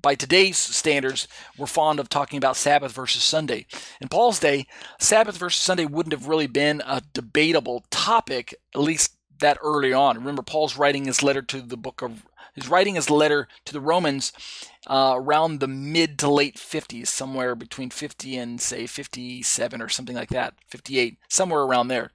by today's standards, we're fond of talking about Sabbath versus Sunday. In Paul's day, Sabbath versus Sunday wouldn't have really been a debatable topic, at least that early on. Remember, Paul's writing his letter to the book of He's writing his letter to the Romans uh, around the mid to late 50s, somewhere between 50 and say 57 or something like that, 58, somewhere around there.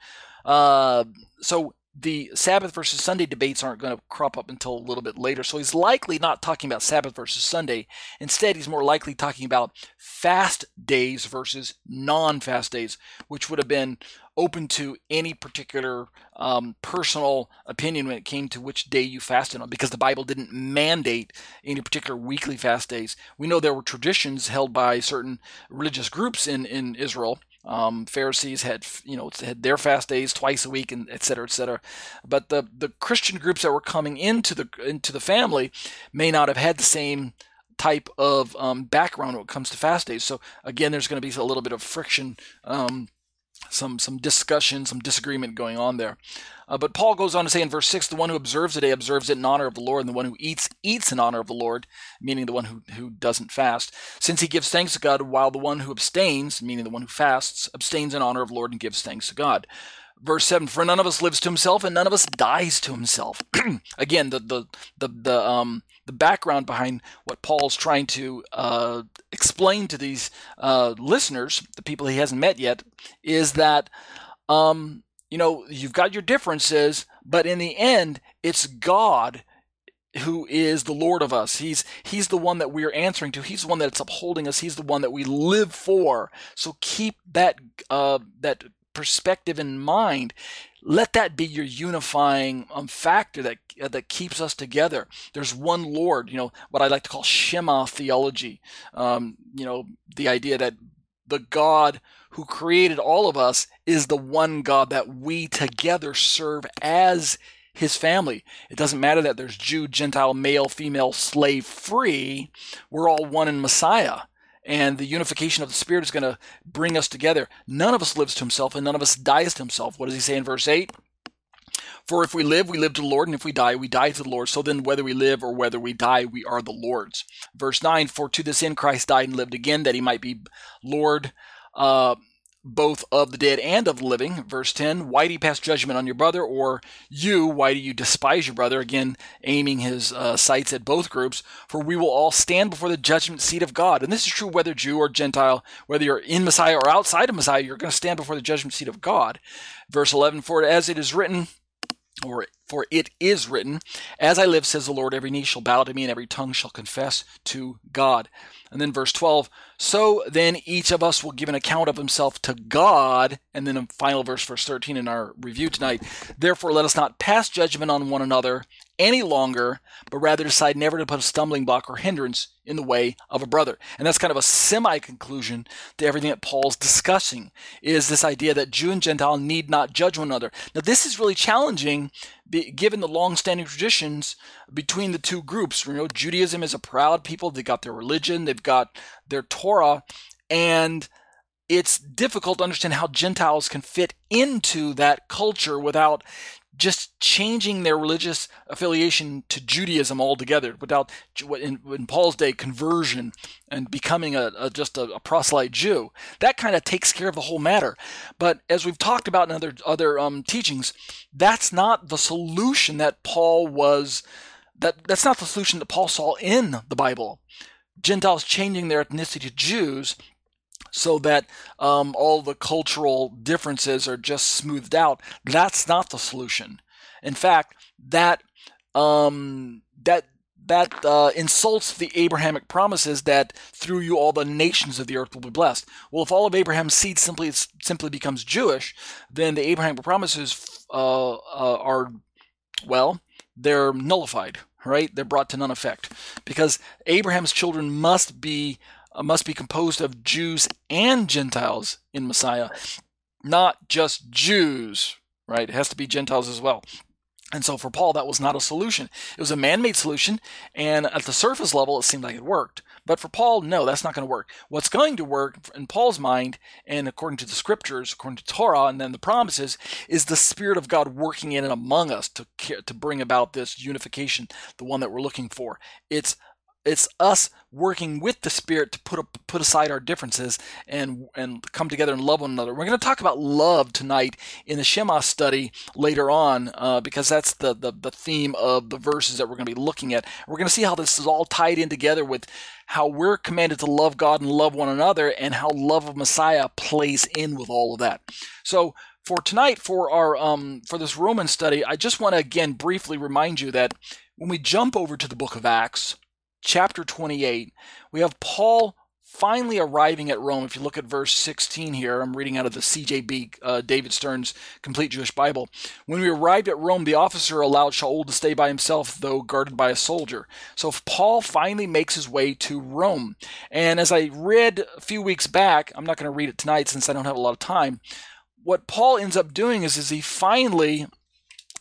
Uh, so the Sabbath versus Sunday debates aren't going to crop up until a little bit later. So he's likely not talking about Sabbath versus Sunday. Instead, he's more likely talking about fast days versus non fast days, which would have been open to any particular um, personal opinion when it came to which day you fasted on, because the Bible didn't mandate any particular weekly fast days. We know there were traditions held by certain religious groups in, in Israel um, Pharisees had, you know, had their fast days twice a week, and et cetera, et cetera. But the the Christian groups that were coming into the into the family may not have had the same type of um, background when it comes to fast days. So again, there's going to be a little bit of friction um, some some discussion, some disagreement going on there. Uh, but Paul goes on to say in verse 6 the one who observes a day observes it in honor of the Lord, and the one who eats, eats in honor of the Lord, meaning the one who, who doesn't fast, since he gives thanks to God, while the one who abstains, meaning the one who fasts, abstains in honor of the Lord and gives thanks to God. Verse 7 For none of us lives to himself, and none of us dies to himself. Again, the, the, the, the, um, the background behind what Paul's trying to uh, explain to these uh, listeners, the people he hasn't met yet, is that um, you know you've got your differences, but in the end, it's God who is the Lord of us. He's He's the one that we are answering to. He's the one that's upholding us. He's the one that we live for. So keep that uh, that perspective in mind let that be your unifying um, factor that uh, that keeps us together. There's one Lord, you know, what I like to call Shema theology. Um, you know, the idea that the God who created all of us is the one God that we together serve as his family. It doesn't matter that there's Jew, Gentile, male, female, slave, free. We're all one in Messiah and the unification of the Spirit is going to bring us together. None of us lives to himself, and none of us dies to himself. What does he say in verse 8? For if we live, we live to the Lord, and if we die, we die to the Lord. So then, whether we live or whether we die, we are the Lord's. Verse 9 For to this end Christ died and lived again, that he might be Lord. Uh, both of the dead and of the living. Verse 10 Why do you pass judgment on your brother? Or you, why do you despise your brother? Again, aiming his uh, sights at both groups. For we will all stand before the judgment seat of God. And this is true whether Jew or Gentile, whether you're in Messiah or outside of Messiah, you're going to stand before the judgment seat of God. Verse 11 For as it is written, or for it is written, As I live, says the Lord, every knee shall bow to me, and every tongue shall confess to God. And then verse 12, so then each of us will give an account of himself to God. And then a final verse, verse 13 in our review tonight. Therefore, let us not pass judgment on one another any longer, but rather decide never to put a stumbling block or hindrance in the way of a brother. And that's kind of a semi conclusion to everything that Paul's discussing is this idea that Jew and Gentile need not judge one another. Now, this is really challenging given the long-standing traditions between the two groups. You know, Judaism is a proud people. They've got their religion, they've got their Torah, and it's difficult to understand how Gentiles can fit into that culture without just changing their religious affiliation to Judaism altogether, without in, in Paul's day conversion and becoming a, a just a, a, proselyte Jew. That kind of takes care of the whole matter. But as we've talked about in other other um, teachings, that's not the solution that Paul was. That that's not the solution that Paul saw in the Bible. Gentiles changing their ethnicity to Jews so that um, all the cultural differences are just smoothed out. That's not the solution. In fact, that um, that that uh, insults the Abrahamic promises that through you all the nations of the earth will be blessed. Well, if all of Abraham's seed simply simply becomes Jewish, then the Abrahamic promises uh, uh, are well they're nullified, right? They're brought to none effect because Abraham's children must be Uh, must be composed of Jews and Gentiles in Messiah, not just Jews, right? It has to be Gentiles as well. And so for Paul, that was not a solution. It was a man made solution, and at the surface level, it seemed like it worked. But for Paul, no, that's not going to work. What's going to work in Paul's mind, and according to the scriptures, according to Torah, and then the promises, is the Spirit of God working in and among us to, to bring about this unification, the one that we're looking for. It's it's us working with the spirit to put put aside our differences and and come together and love one another. We're going to talk about love tonight in the Shema study later on uh, because that's the, the the theme of the verses that we're going to be looking at. We're going to see how this is all tied in together with how we're commanded to love God and love one another and how love of Messiah plays in with all of that. So for tonight for our um for this Roman study, I just want to again briefly remind you that when we jump over to the book of Acts, chapter 28, we have Paul finally arriving at Rome. If you look at verse 16 here, I'm reading out of the CJB, uh, David Stern's Complete Jewish Bible. When we arrived at Rome, the officer allowed Shaul to stay by himself, though guarded by a soldier. So Paul finally makes his way to Rome. And as I read a few weeks back, I'm not going to read it tonight since I don't have a lot of time. What Paul ends up doing is, is he finally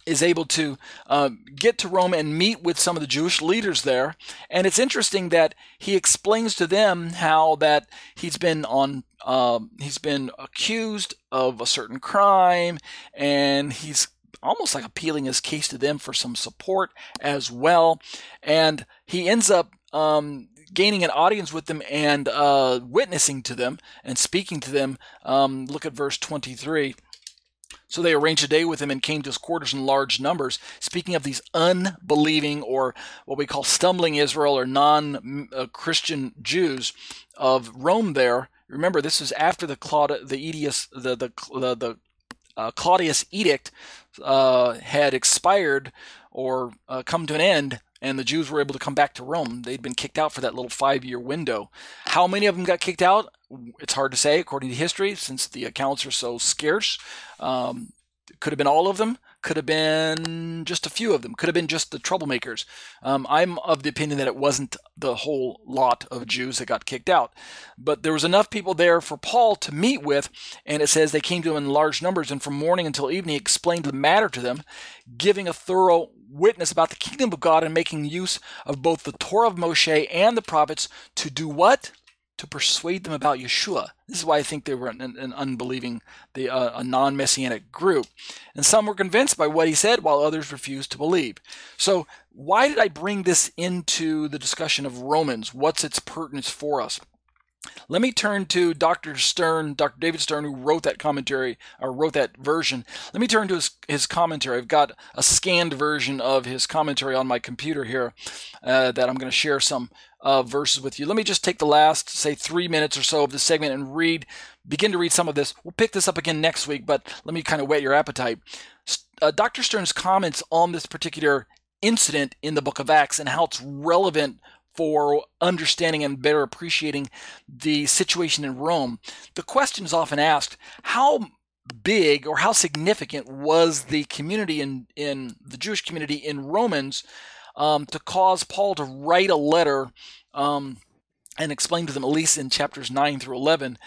is able to uh, get to Rome and meet with some of the Jewish leaders there. And it's interesting that he explains to them how that he's been on um, he's been accused of a certain crime, and he's almost like appealing his case to them for some support as well. And he ends up um, gaining an audience with them and uh, witnessing to them and speaking to them. Um, look at verse 23. So they arranged a day with him and came to his quarters in large numbers. Speaking of these unbelieving or what we call stumbling Israel or non Christian Jews of Rome there, remember this is after the Claud- the Edius, the, the, the, the uh, Claudius edict uh, had expired or uh, come to an end and the Jews were able to come back to Rome. They'd been kicked out for that little five year window. How many of them got kicked out? It's hard to say according to history since the accounts are so scarce. Um, could have been all of them, could have been just a few of them, could have been just the troublemakers. Um, I'm of the opinion that it wasn't the whole lot of Jews that got kicked out. But there was enough people there for Paul to meet with, and it says they came to him in large numbers, and from morning until evening he explained the matter to them, giving a thorough witness about the kingdom of God and making use of both the Torah of Moshe and the prophets to do what? To persuade them about Yeshua. This is why I think they were an, an unbelieving, the, uh, a non messianic group. And some were convinced by what he said, while others refused to believe. So, why did I bring this into the discussion of Romans? What's its pertinence for us? Let me turn to Dr. Stern, Dr. David Stern, who wrote that commentary or wrote that version. Let me turn to his, his commentary. I've got a scanned version of his commentary on my computer here uh, that I'm going to share some uh, verses with you. Let me just take the last, say, three minutes or so of this segment and read, begin to read some of this. We'll pick this up again next week, but let me kind of whet your appetite. Uh, Dr. Stern's comments on this particular incident in the book of Acts and how it's relevant for understanding and better appreciating the situation in Rome. The question is often asked how big or how significant was the community in, in the Jewish community in Romans um, to cause Paul to write a letter um, and explain to them, at least in chapters 9 through 11,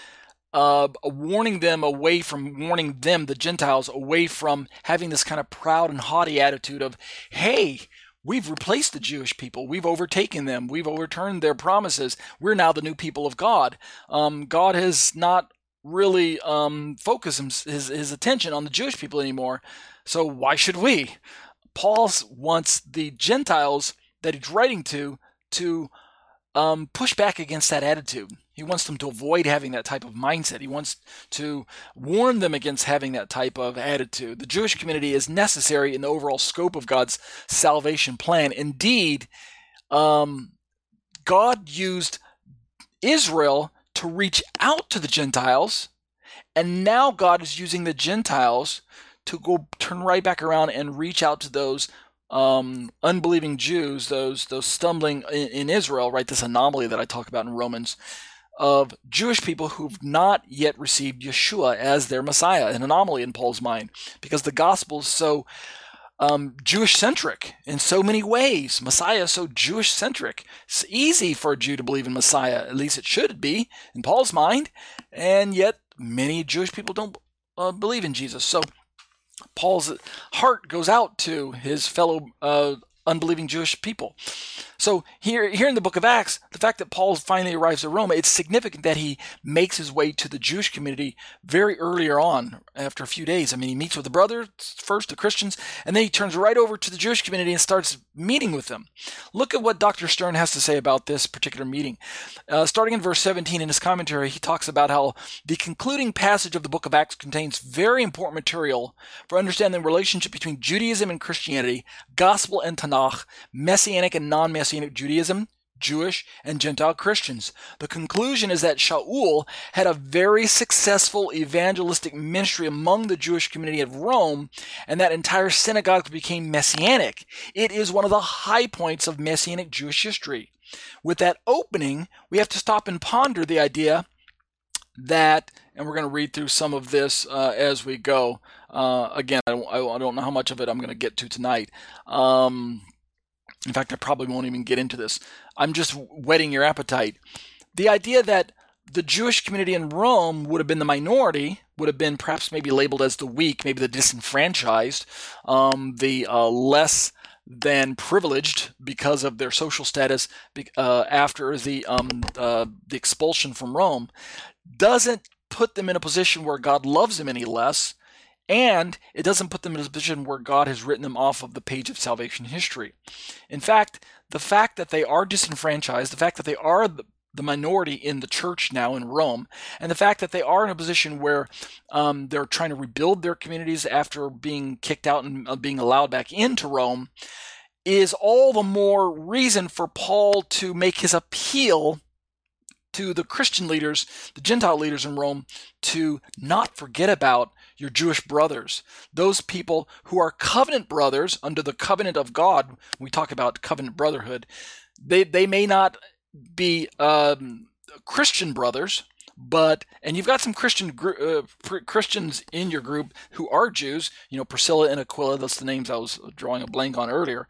uh, warning them away from warning them, the Gentiles, away from having this kind of proud and haughty attitude of, hey, We've replaced the Jewish people. We've overtaken them. We've overturned their promises. We're now the new people of God. Um, God has not really um, focused his, his attention on the Jewish people anymore. So why should we? Paul wants the Gentiles that he's writing to to um, push back against that attitude. He wants them to avoid having that type of mindset. He wants to warn them against having that type of attitude. The Jewish community is necessary in the overall scope of God's salvation plan. Indeed, um, God used Israel to reach out to the Gentiles, and now God is using the Gentiles to go turn right back around and reach out to those um, unbelieving Jews, those those stumbling in, in, Israel, right? This anomaly that I talk about in Romans of Jewish people who've not yet received Yeshua as their Messiah, an anomaly in Paul's mind, because the gospel is so um, Jewish centric in so many ways. Messiah is so Jewish centric. It's easy for a Jew to believe in Messiah, at least it should be in Paul's mind, and yet many Jewish people don't uh, believe in Jesus. So Paul's heart goes out to his fellow uh, unbelieving Jewish people. So here, here in the book of Acts, the fact that Paul finally arrives at Rome, it's significant that he makes his way to the Jewish community very earlier on, after a few days. I mean, he meets with the brothers first, the Christians, and then he turns right over to the Jewish community and starts meeting with them. Look at what Dr. Stern has to say about this particular meeting. Uh, starting in verse 17 in his commentary, he talks about how the concluding passage of the book of Acts contains very important material for understanding the relationship between Judaism and Christianity, gospel and Tanakh, messianic and non messianic Judaism, Jewish and Gentile Christians. The conclusion is that Shaul had a very successful evangelistic ministry among the Jewish community of Rome, and that entire synagogue became messianic. It is one of the high points of messianic Jewish history. With that opening, we have to stop and ponder the idea that, and we're going to read through some of this uh, as we go. Uh, again, I don't, I don't, know how much of it I'm going to get to tonight. Um, in fact, I probably won't even get into this. I'm just whetting your appetite. The idea that the Jewish community in Rome would have been the minority, would have been perhaps maybe labeled as the weak, maybe the disenfranchised, um, the uh, less than privileged because of their social status uh, after the um, uh, the expulsion from Rome, doesn't put them in a position where God loves them any less, and it doesn't put them in a position where God has written them off of the page of salvation history. In fact, the fact that they are disenfranchised, the fact that they are the, the minority in the church now in Rome, and the fact that they are in a position where um, they're trying to rebuild their communities after being kicked out and uh, being allowed back into Rome, is all the more reason for Paul to make his appeal to the Christian leaders, the Gentile leaders in Rome, to not forget about your Jewish brothers, those people who are covenant brothers under the covenant of God. We talk about covenant brotherhood. They they may not be um, Christian brothers, but and you've got some Christian uh, Christians in your group who are Jews. You know, Priscilla and Aquila. That's the names I was drawing a blank on earlier.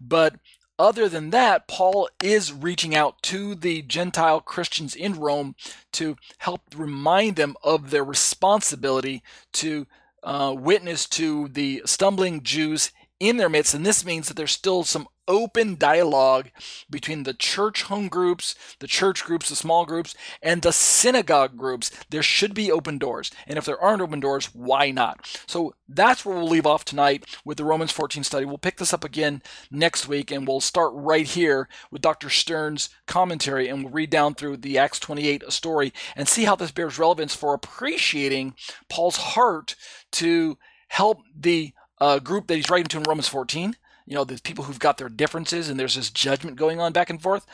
But other than that, Paul is reaching out to the Gentile Christians in Rome to help remind them of their responsibility to uh, witness to the stumbling Jews in their midst. And this means that there's still some open dialogue between the church home groups, the church groups, the small groups, and the synagogue groups. There should be open doors. And if there aren't open doors, why not? So that's where we'll leave off tonight with the Romans 14 study. We'll pick this up again next week and we'll start right here with Dr. Stern's commentary and we'll read down through the Acts 28 story and see how this bears relevance for appreciating Paul's heart to help the uh, group that he's writing to in Romans 14 you know, the people who've got their differences and there's this judgment going on back and forth.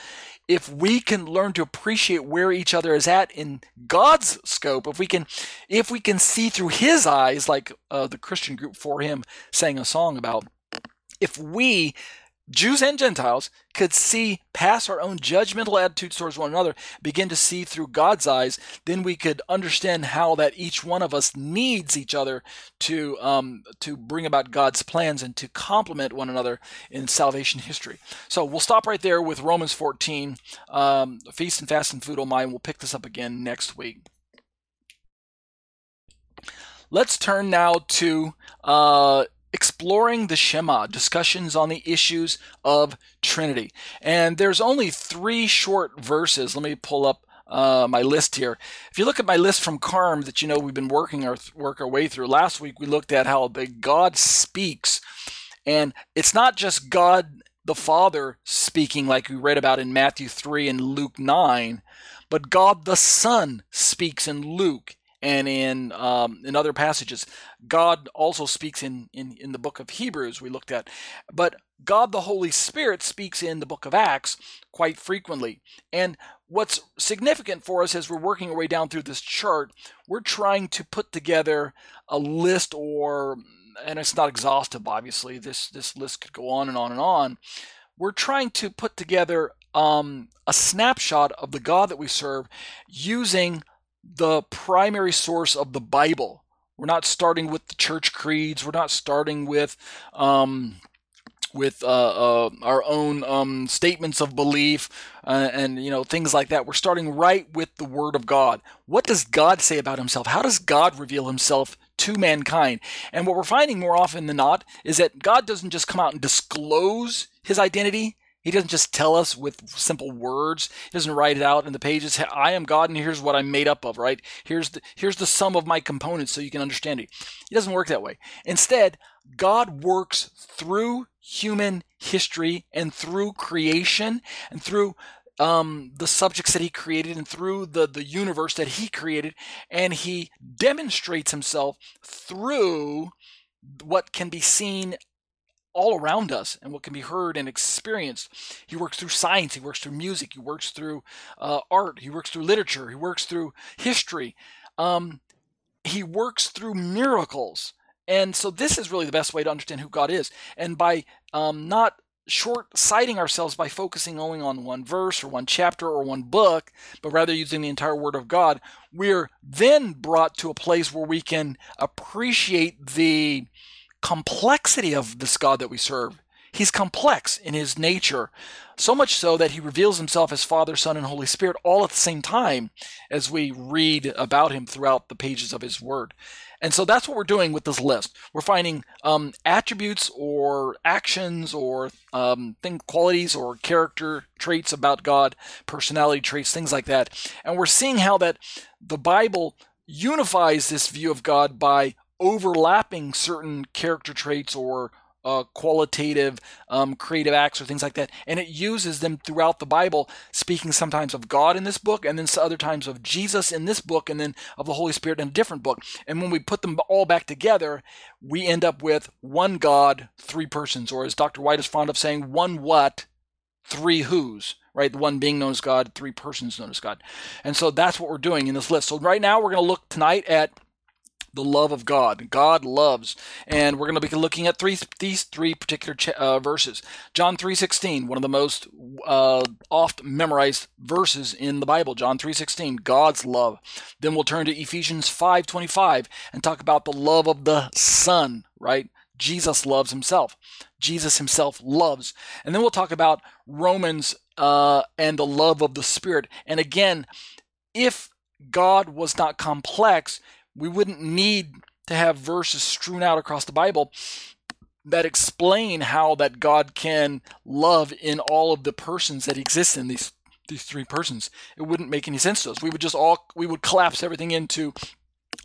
If we can learn to appreciate where each other is at in God's scope, if we can, if we can see through His eyes, like uh, the Christian group 4Him sang a song about, if we Jews and Gentiles could see past our own judgmental attitudes towards one another, begin to see through God's eyes, then we could understand how that each one of us needs each other to um, to bring about God's plans and to complement one another in salvation history. So we'll stop right there with Romans 14, um, feast and fast and food on mine. We'll pick this up again next week. Let's turn now to uh, exploring the Shema, discussions on the issues of Trinity. And there's only three short verses. Let me pull up uh, my list here. If you look at my list from Carm that you know we've been working our work our way through. Last week we looked at how the God speaks, and it's not just God the Father speaking like we read about in Matthew 3 and Luke 9, but God the Son speaks in Luke and in um, in other passages. God also speaks in, in in the book of Hebrews we looked at, but God the Holy Spirit speaks in the book of Acts quite frequently. And what's significant for us as we're working our way down through this chart, we're trying to put together a list or and it's not exhaustive obviously. This this list could go on and on and on. We're trying to put together um, a snapshot of the God that we serve using the primary source of the Bible, We're not starting with the church creeds. We're not starting with um, with uh, uh, our own um, statements of belief uh, and you know things like that. We're starting right with the Word of God. What does God say about Himself? How does God reveal Himself to mankind? And what we're finding more often than not is that God doesn't just come out and disclose His identity. He doesn't just tell us with simple words. He doesn't write it out in the pages. I am God, and here's what I'm made up of. Right? Here's the here's the sum of my components, so you can understand it. It doesn't work that way. Instead, God works through human history and through creation and through um, the subjects that he created and through the, the universe that he created. And he demonstrates himself through what can be seen all around us and what can be heard and experienced. He works through science, he works through music, he works through uh, art, he works through literature, he works through history. Um, he works through miracles. And so this is really the best way to understand who God is. And by um, not short sighting ourselves by focusing only on one verse or one chapter or one book, but rather using the entire Word of God, we're then brought to a place where we can appreciate the complexity of this God that we serve. He's complex in his nature, so much so that he reveals himself as Father, Son, and Holy Spirit all at the same time as we read about him throughout the pages of his Word. And so that's what we're doing with this list. We're finding um, attributes or actions or um, thing, qualities or character traits about God, personality traits, things like that. And we're seeing how that the Bible unifies this view of God by overlapping certain character traits or uh, qualitative um, creative acts or things like that and it uses them throughout the bible speaking sometimes of god in this book and then other times of jesus in this book and then of the holy spirit in a different book and when we put them all back together we end up with one god three persons or as dr white is fond of saying one what three who's right? The one being known as God, three persons known as God. And so that's what we're doing in this list. So right now we're going to look tonight at the love of God. God loves, and we're going to be looking at three these three particular ch- uh, verses. John three sixteen, one of the most uh, oft memorized verses in the Bible. John three sixteen, God's love. Then we'll turn to Ephesians five twenty five and talk about the love of the Son. Right, Jesus loves Himself. Jesus Himself loves, and then we'll talk about Romans uh, and the love of the Spirit. And again, if God was not complex, we wouldn't need to have verses strewn out across the Bible that explain how that God can love in all of the persons that exist in these these three persons. It wouldn't make any sense to us. We would just all we would collapse everything into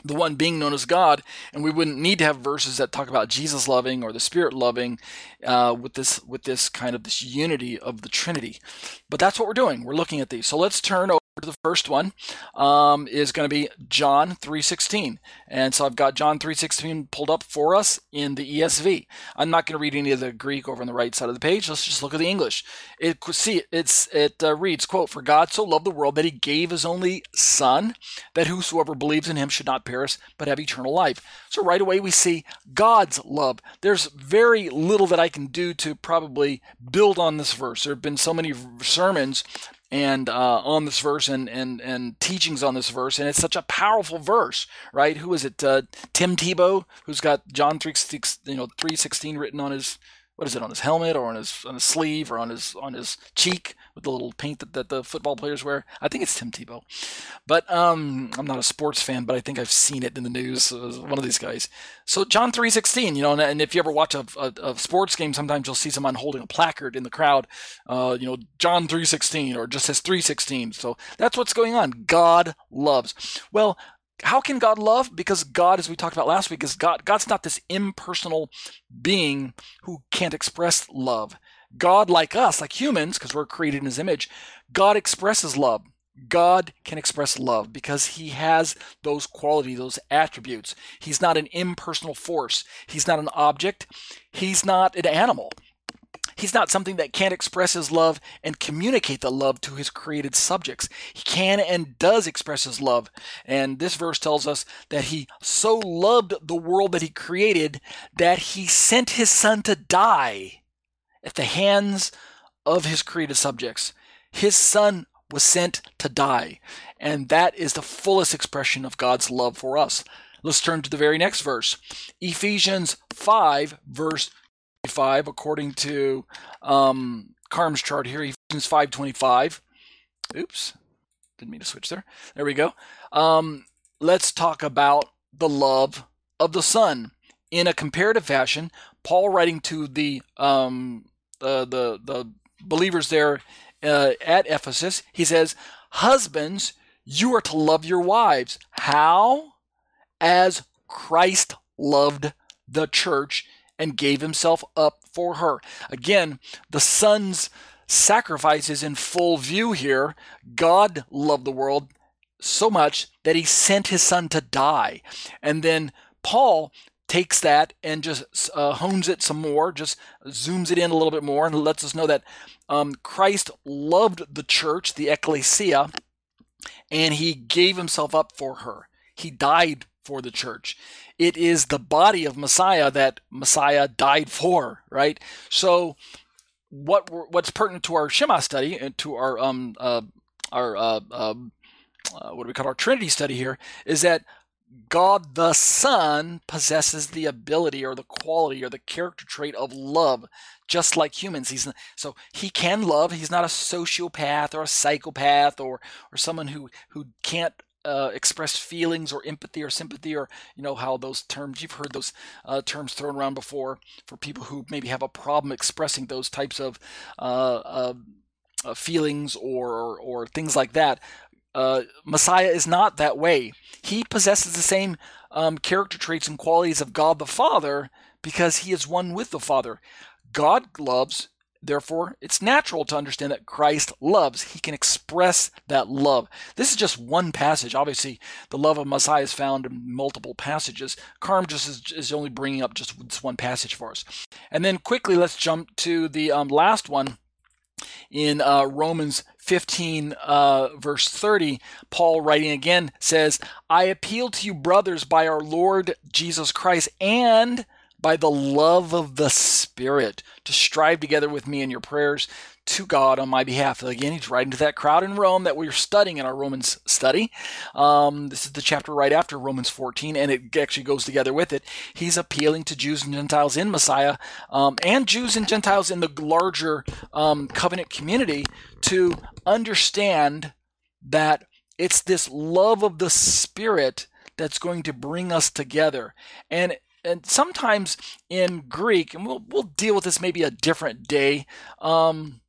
the one being known as God, and we wouldn't need to have verses that talk about Jesus loving or the Spirit loving uh, with this with this kind of this unity of the Trinity. But that's what we're doing. We're looking at these. So let's turn over the first one um, is going to be John 3:16, and so I've got John 3:16 pulled up for us in the ESV. I'm not going to read any of the Greek over on the right side of the page. Let's just look at the English. It see it's it uh, reads quote For God so loved the world that He gave His only Son, that whosoever believes in Him should not perish but have eternal life. So right away we see God's love. There's very little that I can do to probably build on this verse. There have been so many sermons and uh, on this verse and, and and teachings on this verse, and it's such a powerful verse, right? Who is it? Uh, Tim Tebow, who's got John three six, you know three sixteen written on his what is it on his helmet or on his on his sleeve or on his on his cheek with the little paint that, that the football players wear. I think it's Tim Tebow, but um, I'm not a sports fan, but I think I've seen it in the news. one of these guys. So John three sixteen, you know, and, and, if you ever watch a, a, a, sports game, sometimes you'll see someone holding a placard in the crowd. Uh, you know, John three sixteen, or just says three sixteen. So that's what's going on. God loves. Well, how can God love? Because God, as we talked about last week, is God. God's not this impersonal being who can't express love. God, like us, like humans, because we're created in His image, God expresses love. God can express love because He has those qualities, those attributes. He's not an impersonal force. He's not an object. He's not an animal. He's not something that can't express his love and communicate the love to his created subjects. He can and does express his love. And this verse tells us that he so loved the world that he created that he sent his son to die at the hands of his created subjects. His son was sent to die. And that is the fullest expression of God's love for us. Let's turn to the very next verse. Ephesians 5, verse 5, according to um, Carm's chart here, Ephesians 5.25. Oops, didn't mean to switch there. There we go. Um, let's talk about the love of the Son. In a comparative fashion, Paul writing to the um, the the believers there uh, at Ephesus, he says, "Husbands, you are to love your wives. How? As Christ loved the church and gave himself up for her." Again, the Son's sacrifice is in full view here. God loved the world so much that he sent his son to die. And then Paul takes that and just uh, hones it some more, just zooms it in a little bit more, and lets us know that um, Christ loved the church, the ecclesia, and he gave himself up for her. He died for the church. It is the body of Messiah that Messiah died for, right? So, what what's pertinent to our Shema study and to our um uh, our uh, um, uh, what do we call our Trinity study here is that God the Son possesses the ability or the quality or the character trait of love, just like humans. He's so he can love. He's not a sociopath or a psychopath or or someone who who can't uh, express feelings or empathy or sympathy or you know how those terms you've heard those uh, terms thrown around before for people who maybe have a problem expressing those types of uh, feelings or, or, or things like that uh, Messiah is not that way. He possesses the same um, character traits and qualities of God the Father because he is one with the Father. God loves, therefore, it's natural to understand that Christ loves. He can express that love. This is just one passage. Obviously, the love of Messiah is found in multiple passages. Carm just is, is only bringing up just this one passage for us. And then quickly, let's jump to the um, last one in uh, Romans 15, uh, verse 30, Paul writing again says, I appeal to you, brothers, by our Lord Jesus Christ and by the love of the Spirit, to strive together with me in your prayers to God on my behalf. Again, he's writing to that crowd in Rome that we are studying in our Romans study. Um, this is the chapter right after Romans 14, and it actually goes together with it. He's appealing to Jews and Gentiles in Messiah um, and Jews and Gentiles in the larger um, covenant community to understand that it's this love of the Spirit that's going to bring us together. And and sometimes in Greek, and we'll we'll deal with this maybe a different day. Um,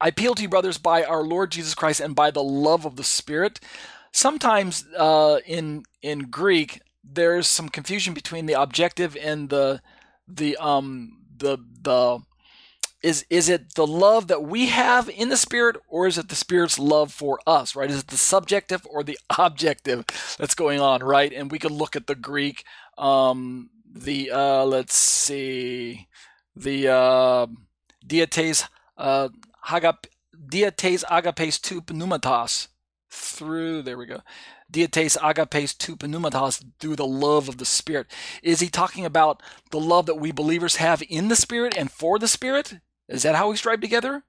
I appeal to you, brothers, by our Lord Jesus Christ and by the love of the Spirit. Sometimes uh, in in Greek, there's some confusion between the objective and the the um the the is is it the love that we have in the spirit or is it the spirit's love for us right is it the subjective or the objective that's going on right and we could look at the greek um the uh let's see the uh dietes uh dietes agapes tu pneumatos through there we go. Dietes agapes tu pneumatos through the love of the spirit. Is he talking about the love that we believers have in the spirit and for the spirit? Is that how we strive together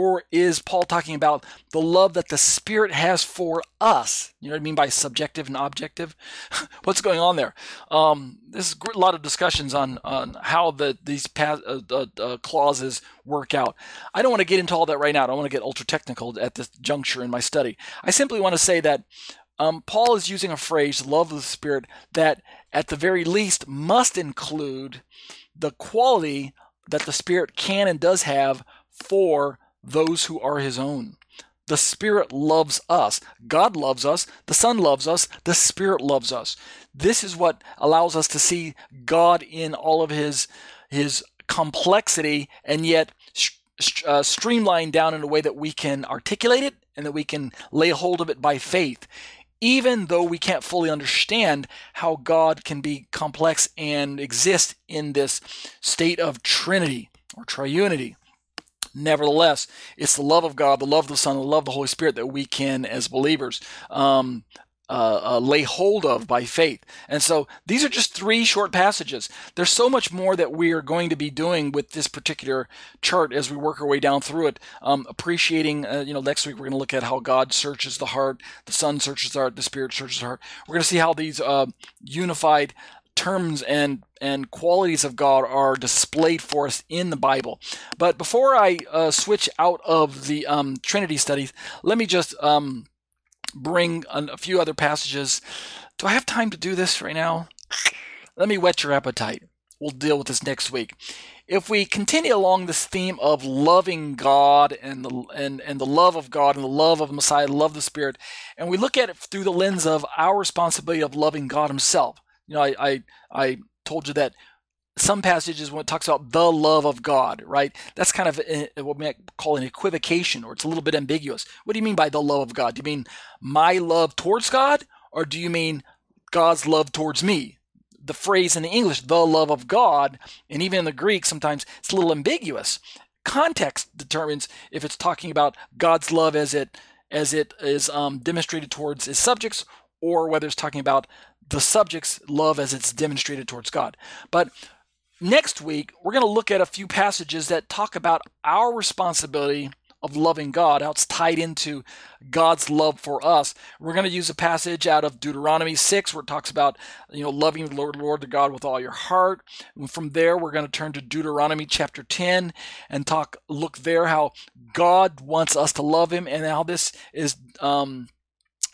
or is Paul talking about the love that the Spirit has for us? You know what I mean by subjective and objective? What's going on there? Um, there's a lot of discussions on, on how the, these pa- uh, uh, clauses work out. I don't want to get into all that right now. I don't want to get ultra technical at this juncture in my study. I simply want to say that um, Paul is using a phrase, love of the Spirit, that at the very least must include the quality that the Spirit can and does have for those who are his own. The Spirit loves us. God loves us. The Son loves us. The Spirit loves us. This is what allows us to see God in all of his, his complexity and yet uh, streamlined down in a way that we can articulate it and that we can lay hold of it by faith. Even though we can't fully understand how God can be complex and exist in this state of Trinity or triunity. Nevertheless, it's the love of God, the love of the Son, the love of the Holy Spirit that we can, as believers, um, uh, uh, lay hold of by faith. And so these are just three short passages. There's so much more that we are going to be doing with this particular chart as we work our way down through it. Um, appreciating, uh, you know, next week we're going to look at how God searches the heart, the Son searches the heart, the Spirit searches the heart. We're going to see how these uh, unified terms and and qualities of God are displayed for us in the Bible. But before I uh, switch out of the um, Trinity studies, let me just um, bring a few other passages. Do I have time to do this right now? Let me whet your appetite. We'll deal with this next week. If we continue along this theme of loving God and the and, and the love of God and the love of Messiah, the love of the Spirit, and we look at it through the lens of our responsibility of loving God Himself. You know, I I, I told you that some passages when it talks about the love of God, right? That's kind of a, what we call an equivocation, or it's a little bit ambiguous. What do you mean by the love of God? Do you mean my love towards God, or do you mean God's love towards me? The phrase in the English, the love of God, and even in the Greek, sometimes it's a little ambiguous. Context determines if it's talking about God's love as it as it is um, demonstrated towards his subjects, or whether it's talking about the subject's love as it's demonstrated towards God. But Next week, we're going to look at a few passages that talk about our responsibility of loving God, how it's tied into God's love for us. We're going to use a passage out of Deuteronomy 6 where it talks about, you know, loving the Lord, Lord the God with all your heart. And from there, we're going to turn to Deuteronomy chapter 10 and talk, look there how God wants us to love him and how this is, um,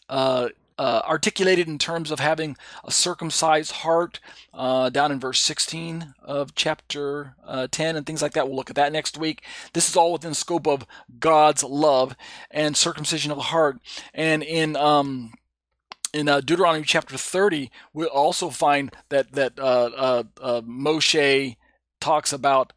uh, uh, articulated in terms of having a circumcised heart uh, down in verse 16 of chapter uh, 10 and things like that. We'll look at that next week. This is all within scope of God's love and circumcision of the heart. And in um, in uh, Deuteronomy chapter 30, we'll also find that that uh, uh, Moshe talks about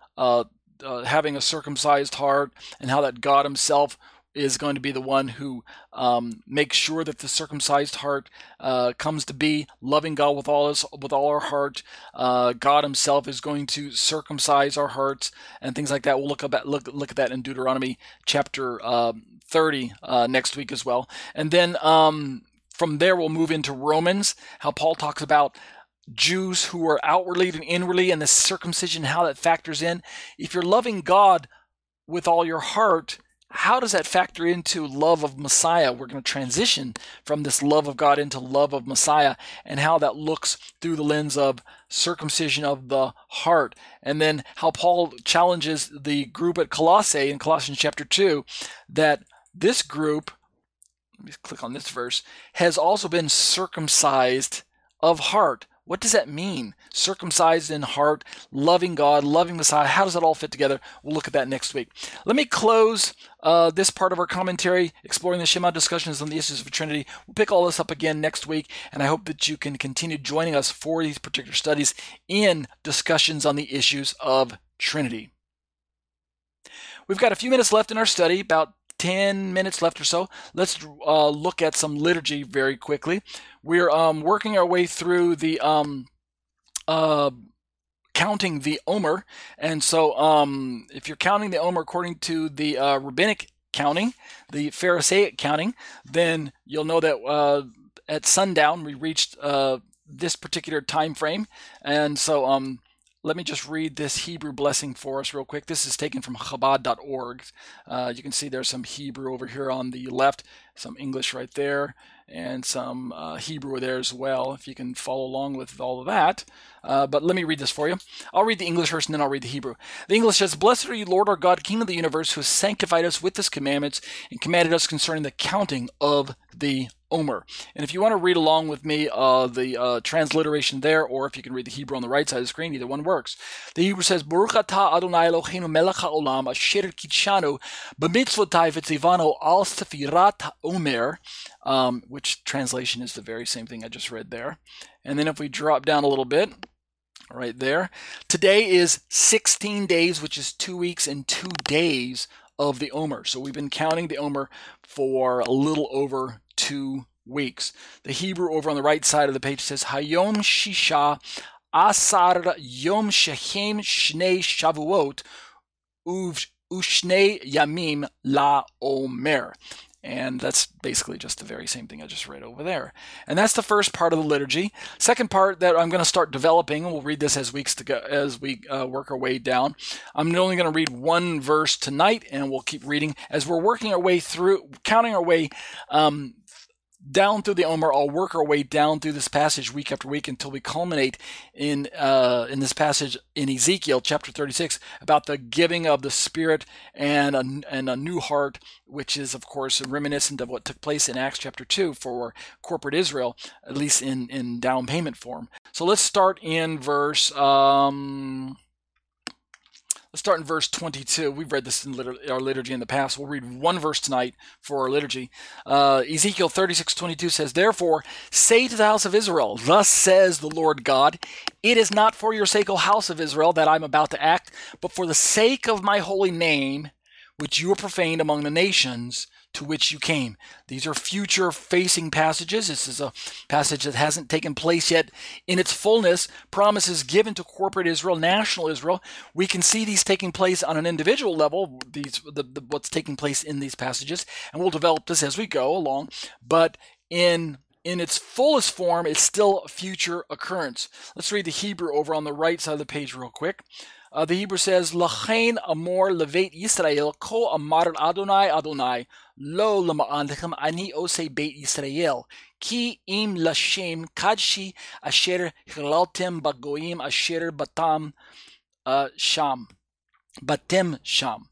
having a circumcised heart and how that God Himself is going to be the one who um, makes sure that the circumcised heart uh, comes to be loving God with all his, with all our heart. Uh, God Himself is going to circumcise our hearts and things like that. We'll look about look look at that in Deuteronomy chapter uh, 30 uh, next week as well, and then um, from there we'll move into Romans. How Paul talks about Jews who are outwardly and inwardly, and the circumcision, how that factors in. If you're loving God with all your heart, how does that factor into love of Messiah? We're going to transition from this love of God into love of Messiah and how that looks through the lens of circumcision of the heart. And then how Paul challenges the group at Colossae in Colossians chapter 2 that this group, let me click on this verse, has also been circumcised of heart. What does that mean? Circumcised in heart, loving God, loving Messiah. How does that all fit together? We'll look at that next week. Let me close uh, this part of our commentary, exploring the Shema discussions on the issues of Trinity. We'll pick all this up again next week, and I hope that you can continue joining us for these particular studies in discussions on the issues of Trinity. We've got a few minutes left in our study, about 10 minutes left or so. Let's uh, look at some liturgy very quickly. We're um, working our way through the um, uh, counting the Omer, and so um, if you're counting the Omer according to the uh, rabbinic counting, the Pharisaic counting, then you'll know that uh, at sundown we reached uh, this particular time frame, and so um, let me just read this Hebrew blessing for us real quick. This is taken from Chabad.org. Uh, you can see there's some Hebrew over here on the left, some English right there, and some uh, Hebrew there as well, if you can follow along with all of that. Uh, but let me read this for you. I'll read the English first and then I'll read the Hebrew. The English says, Blessed are you, Lord our God, King of the universe, who has sanctified us with his commandments and commanded us concerning the counting of the Omer. And if you want to read along with me, uh, the uh, transliteration there, or if you can read the Hebrew on the right side of the screen, either one works. The Hebrew says, Baruch Adonai Eloheinu melech haolam asher kitshanu b'mitzvotai v'tzivanu al sefirat Omer, um, which translation is the very same thing I just read there. And then if we drop down a little bit, right there, today is 16 days, which is two weeks and two days of the Omer. So we've been counting the Omer for a little over two weeks. The Hebrew over on the right side of the page says Hayom Shisha Asar Yom Shehem Shnei Shavuot Uv Ushne Yamim La Omer. And that's basically just the very same thing I just read over there. And that's the first part of the liturgy. Second part that I'm going to start developing, we'll read this as weeks to go, as we uh, work our way down. I'm only going to read one verse tonight, and we'll keep reading as we're working our way through, counting our way um, down through the Omer. I'll work our way down through this passage week after week until we culminate in uh, in this passage in Ezekiel chapter 36 about the giving of the Spirit and a, and a new heart, which is of course reminiscent of what took place in Acts chapter 2 for corporate Israel, at least in in down payment form. So let's start in verse. Um, Let's start in verse 22. We've read this in our liturgy in the past. We'll read one verse tonight for our liturgy. Uh, Ezekiel 36 22 says, Therefore, say to the house of Israel, Thus says the Lord God, It is not for your sake, O house of Israel, that I'm about to act, but for the sake of my holy name, which you have profaned among the nations to which you came. These are future facing passages. This is a passage that hasn't taken place yet in its fullness. Promises given to corporate Israel, national Israel. We can see these taking place on an individual level, these the, the, what's taking place in these passages, and we'll develop this as we go along. But in in its fullest form, it's still a future occurrence. Let's read the Hebrew over on the right side of the page real quick. Uh, the Hebrew says, Lachain amor levet Yisrael ko amar Adonai Adonai lo lema'alechem ani ose beit Yisrael ki im lashem kadshi asher hilaltem bagoim asher batam uh, sham batem sham.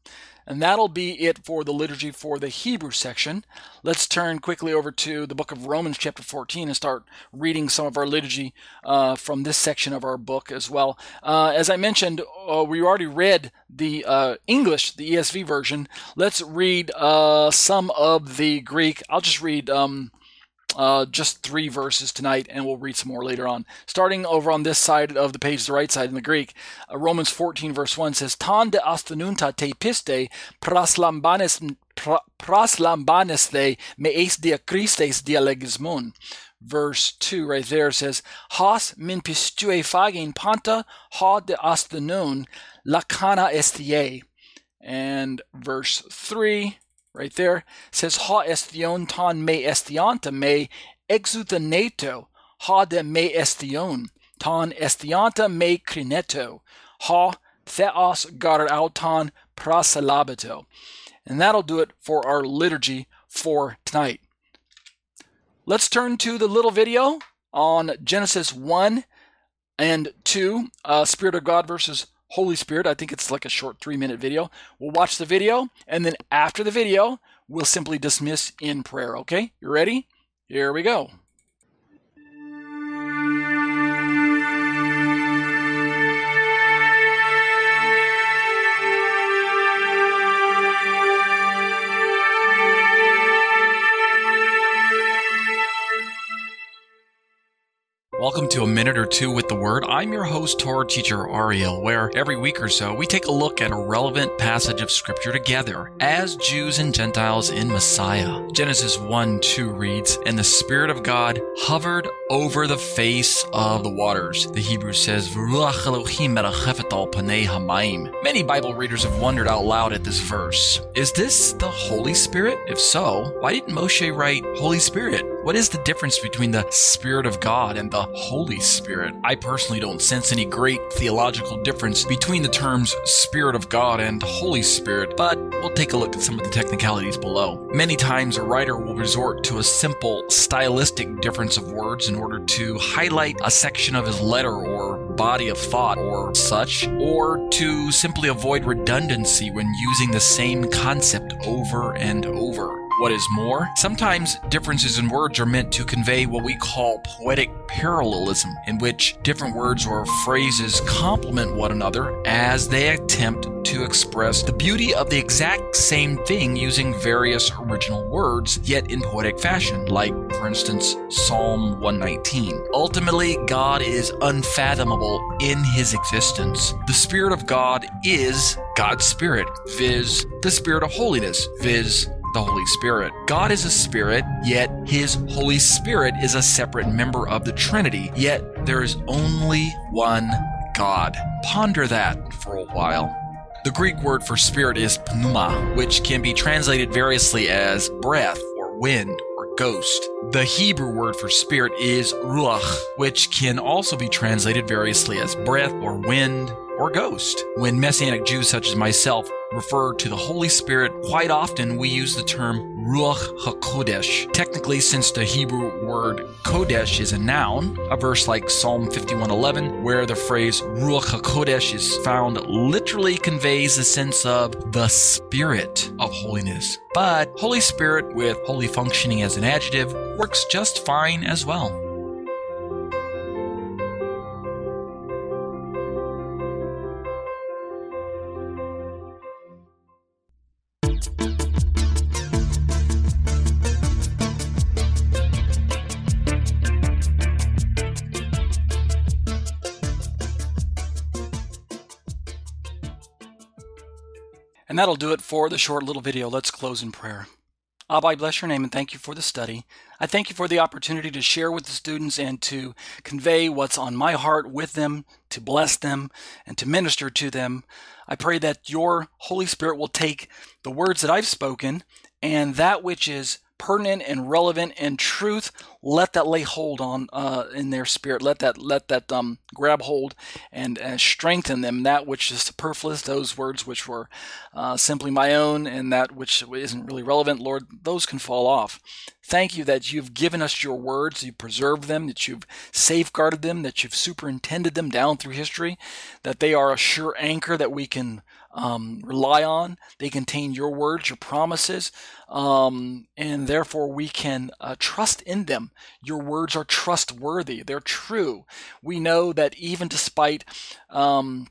And that'll be it for the liturgy for the Hebrew section. Let's turn quickly over to the book of Romans, chapter 14, and start reading some of our liturgy uh, from this section of our book as well. Uh, as I mentioned, uh, we already read the uh, English, the ESV version. Let's read uh, some of the Greek. I'll just read. Um, uh, just three verses tonight, and we'll read some more later on. Starting over on this side of the page, the right side in the Greek, uh, Romans 14, verse 1 says, Tan de astenunta te piste praslambanes praslambanes the me eis dia Christes dialegismon. Verse 2 right there says, Has min pistue fagin panta ha de astenun lacana estie. And verse 3 right there. Says ha estion ton me estianta me exutaneto ha de me estion ton estianta me crineto. Ha theos gar auton prasalabito. And that'll do it for our liturgy for tonight. Let's turn to the little video on genesis 1 and 2 uh, spirit of god versus Holy Spirit. I think it's like a short three minute video. We'll watch the video, and then after the video, we'll simply dismiss in prayer. Okay? You ready? Here we go. Welcome to A Minute or Two with the Word. I'm your host, Torah teacher Ariel, where every week or so we take a look at a relevant passage of Scripture together as Jews and Gentiles in Messiah. Genesis 1 2 reads, And the Spirit of God hovered over the face of the waters. The Hebrew says, Many Bible readers have wondered out loud at this verse. Is this the Holy Spirit? If so, why didn't Moshe write Holy Spirit? What is the difference between the Spirit of God and the Holy Spirit? I personally don't sense any great theological difference between the terms Spirit of God and Holy Spirit, but we'll take a look at some of the technicalities below. Many times a writer will resort to a simple stylistic difference of words in order to highlight a section of his letter or body of thought or such, or to simply avoid redundancy when using the same concept over and over. What is more, sometimes differences in words are meant to convey what we call poetic parallelism, in which different words or phrases complement one another as they attempt to express the beauty of the exact same thing using various original words, yet in poetic fashion, like, for instance, Psalm 119. Ultimately, God is unfathomable in his existence. The Spirit of God is God's Spirit, viz., the Spirit of holiness, viz., the Holy Spirit. God is a spirit, yet his Holy Spirit is a separate member of the Trinity, yet there is only one God. Ponder that for a while. The Greek word for spirit is pneuma, which can be translated variously as breath or wind or ghost. The Hebrew word for spirit is ruach, which can also be translated variously as breath or wind or ghost. When Messianic Jews such as myself refer to the Holy Spirit, quite often we use the term Ruach HaKodesh. Technically, since the Hebrew word Kodesh is a noun, a verse like Psalm 51:11, where the phrase Ruach HaKodesh is found, literally conveys the sense of the Spirit of holiness. But Holy Spirit with holy functioning as an adjective works just fine as well. And that'll do it for the short little video. Let's close in prayer. Abba, I bless your name and thank you for the study. I thank you for the opportunity to share with the students and to convey what's on my heart with them, to bless them, and to minister to them. I pray that your Holy Spirit will take the words that I've spoken and that which is pertinent and relevant and truth, let that lay hold on uh, in their spirit. Let that let that um, grab hold and, and strengthen them. That which is superfluous, those words which were uh, simply my own, and that which isn't really relevant, Lord, those can fall off. Thank you that you've given us your words, you've preserved them, that you've safeguarded them, that you've superintended them down through history, that they are a sure anchor that we can um, rely on. They contain your words, your promises, um, and therefore we can uh, trust in them. Your words are trustworthy, they're true. We know that even despite um,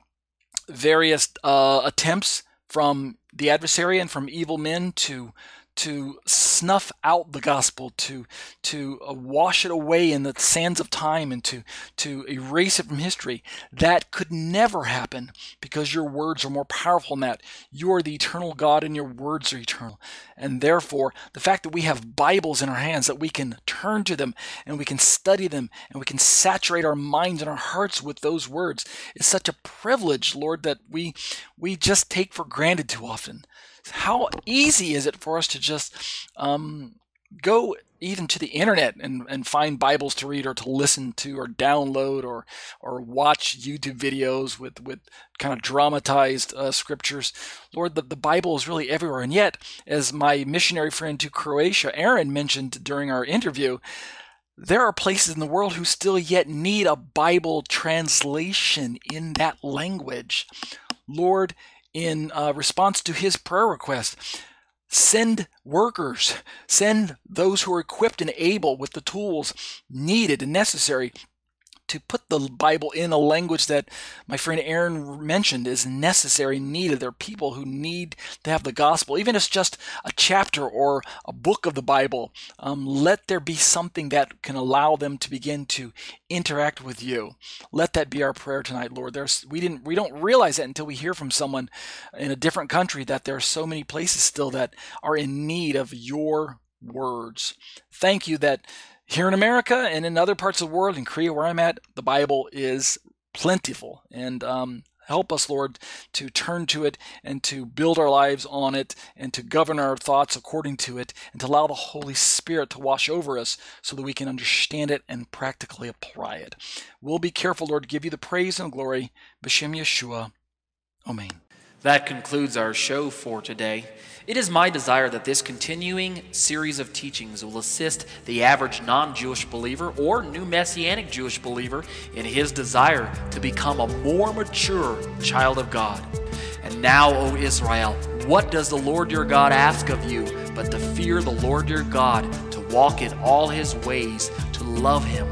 various uh, attempts from the adversary and from evil men to to snuff out the gospel, to to uh, wash it away in the sands of time, and to to erase it from history. That could never happen because your words are more powerful than that. You are the eternal God, and your words are eternal. And therefore, the fact that we have Bibles in our hands, that we can turn to them and we can study them and we can saturate our minds and our hearts with those words, is such a privilege, Lord, that we we just take for granted too often how easy is it for us to just um, go even to the internet and, and find Bibles to read or to listen to or download or or watch YouTube videos with, with kind of dramatized uh, scriptures. Lord, the, the Bible is really everywhere. And yet, as my missionary friend to Croatia, Aaron, mentioned during our interview, there are places in the world who still yet need a Bible translation in that language. Lord, in uh, response to his prayer request. Send workers, send those who are equipped and able with the tools needed and necessary to put the Bible in a language that my friend Aaron mentioned is necessary, needed. There are people who need to have the gospel, even if it's just a chapter or a book of the Bible. Um, let there be something that can allow them to begin to interact with you. Let that be our prayer tonight, Lord. There's we didn't we don't realize that until we hear from someone in a different country that there are so many places still that are in need of your words. Thank you that here in America and in other parts of the world, in Korea where I'm at, the Bible is plentiful. And um, help us, Lord, to turn to it and to build our lives on it and to govern our thoughts according to it and to allow the Holy Spirit to wash over us so that we can understand it and practically apply it. We'll be careful, Lord, to give you the praise and glory. B'Shem Yeshua. Amen. That concludes our show for today. It is my desire that this continuing series of teachings will assist the average non Jewish believer or new Messianic Jewish believer in his desire to become a more mature child of God. And now, O Israel, what does the Lord your God ask of you but to fear the Lord your God, to walk in all his ways, to love him,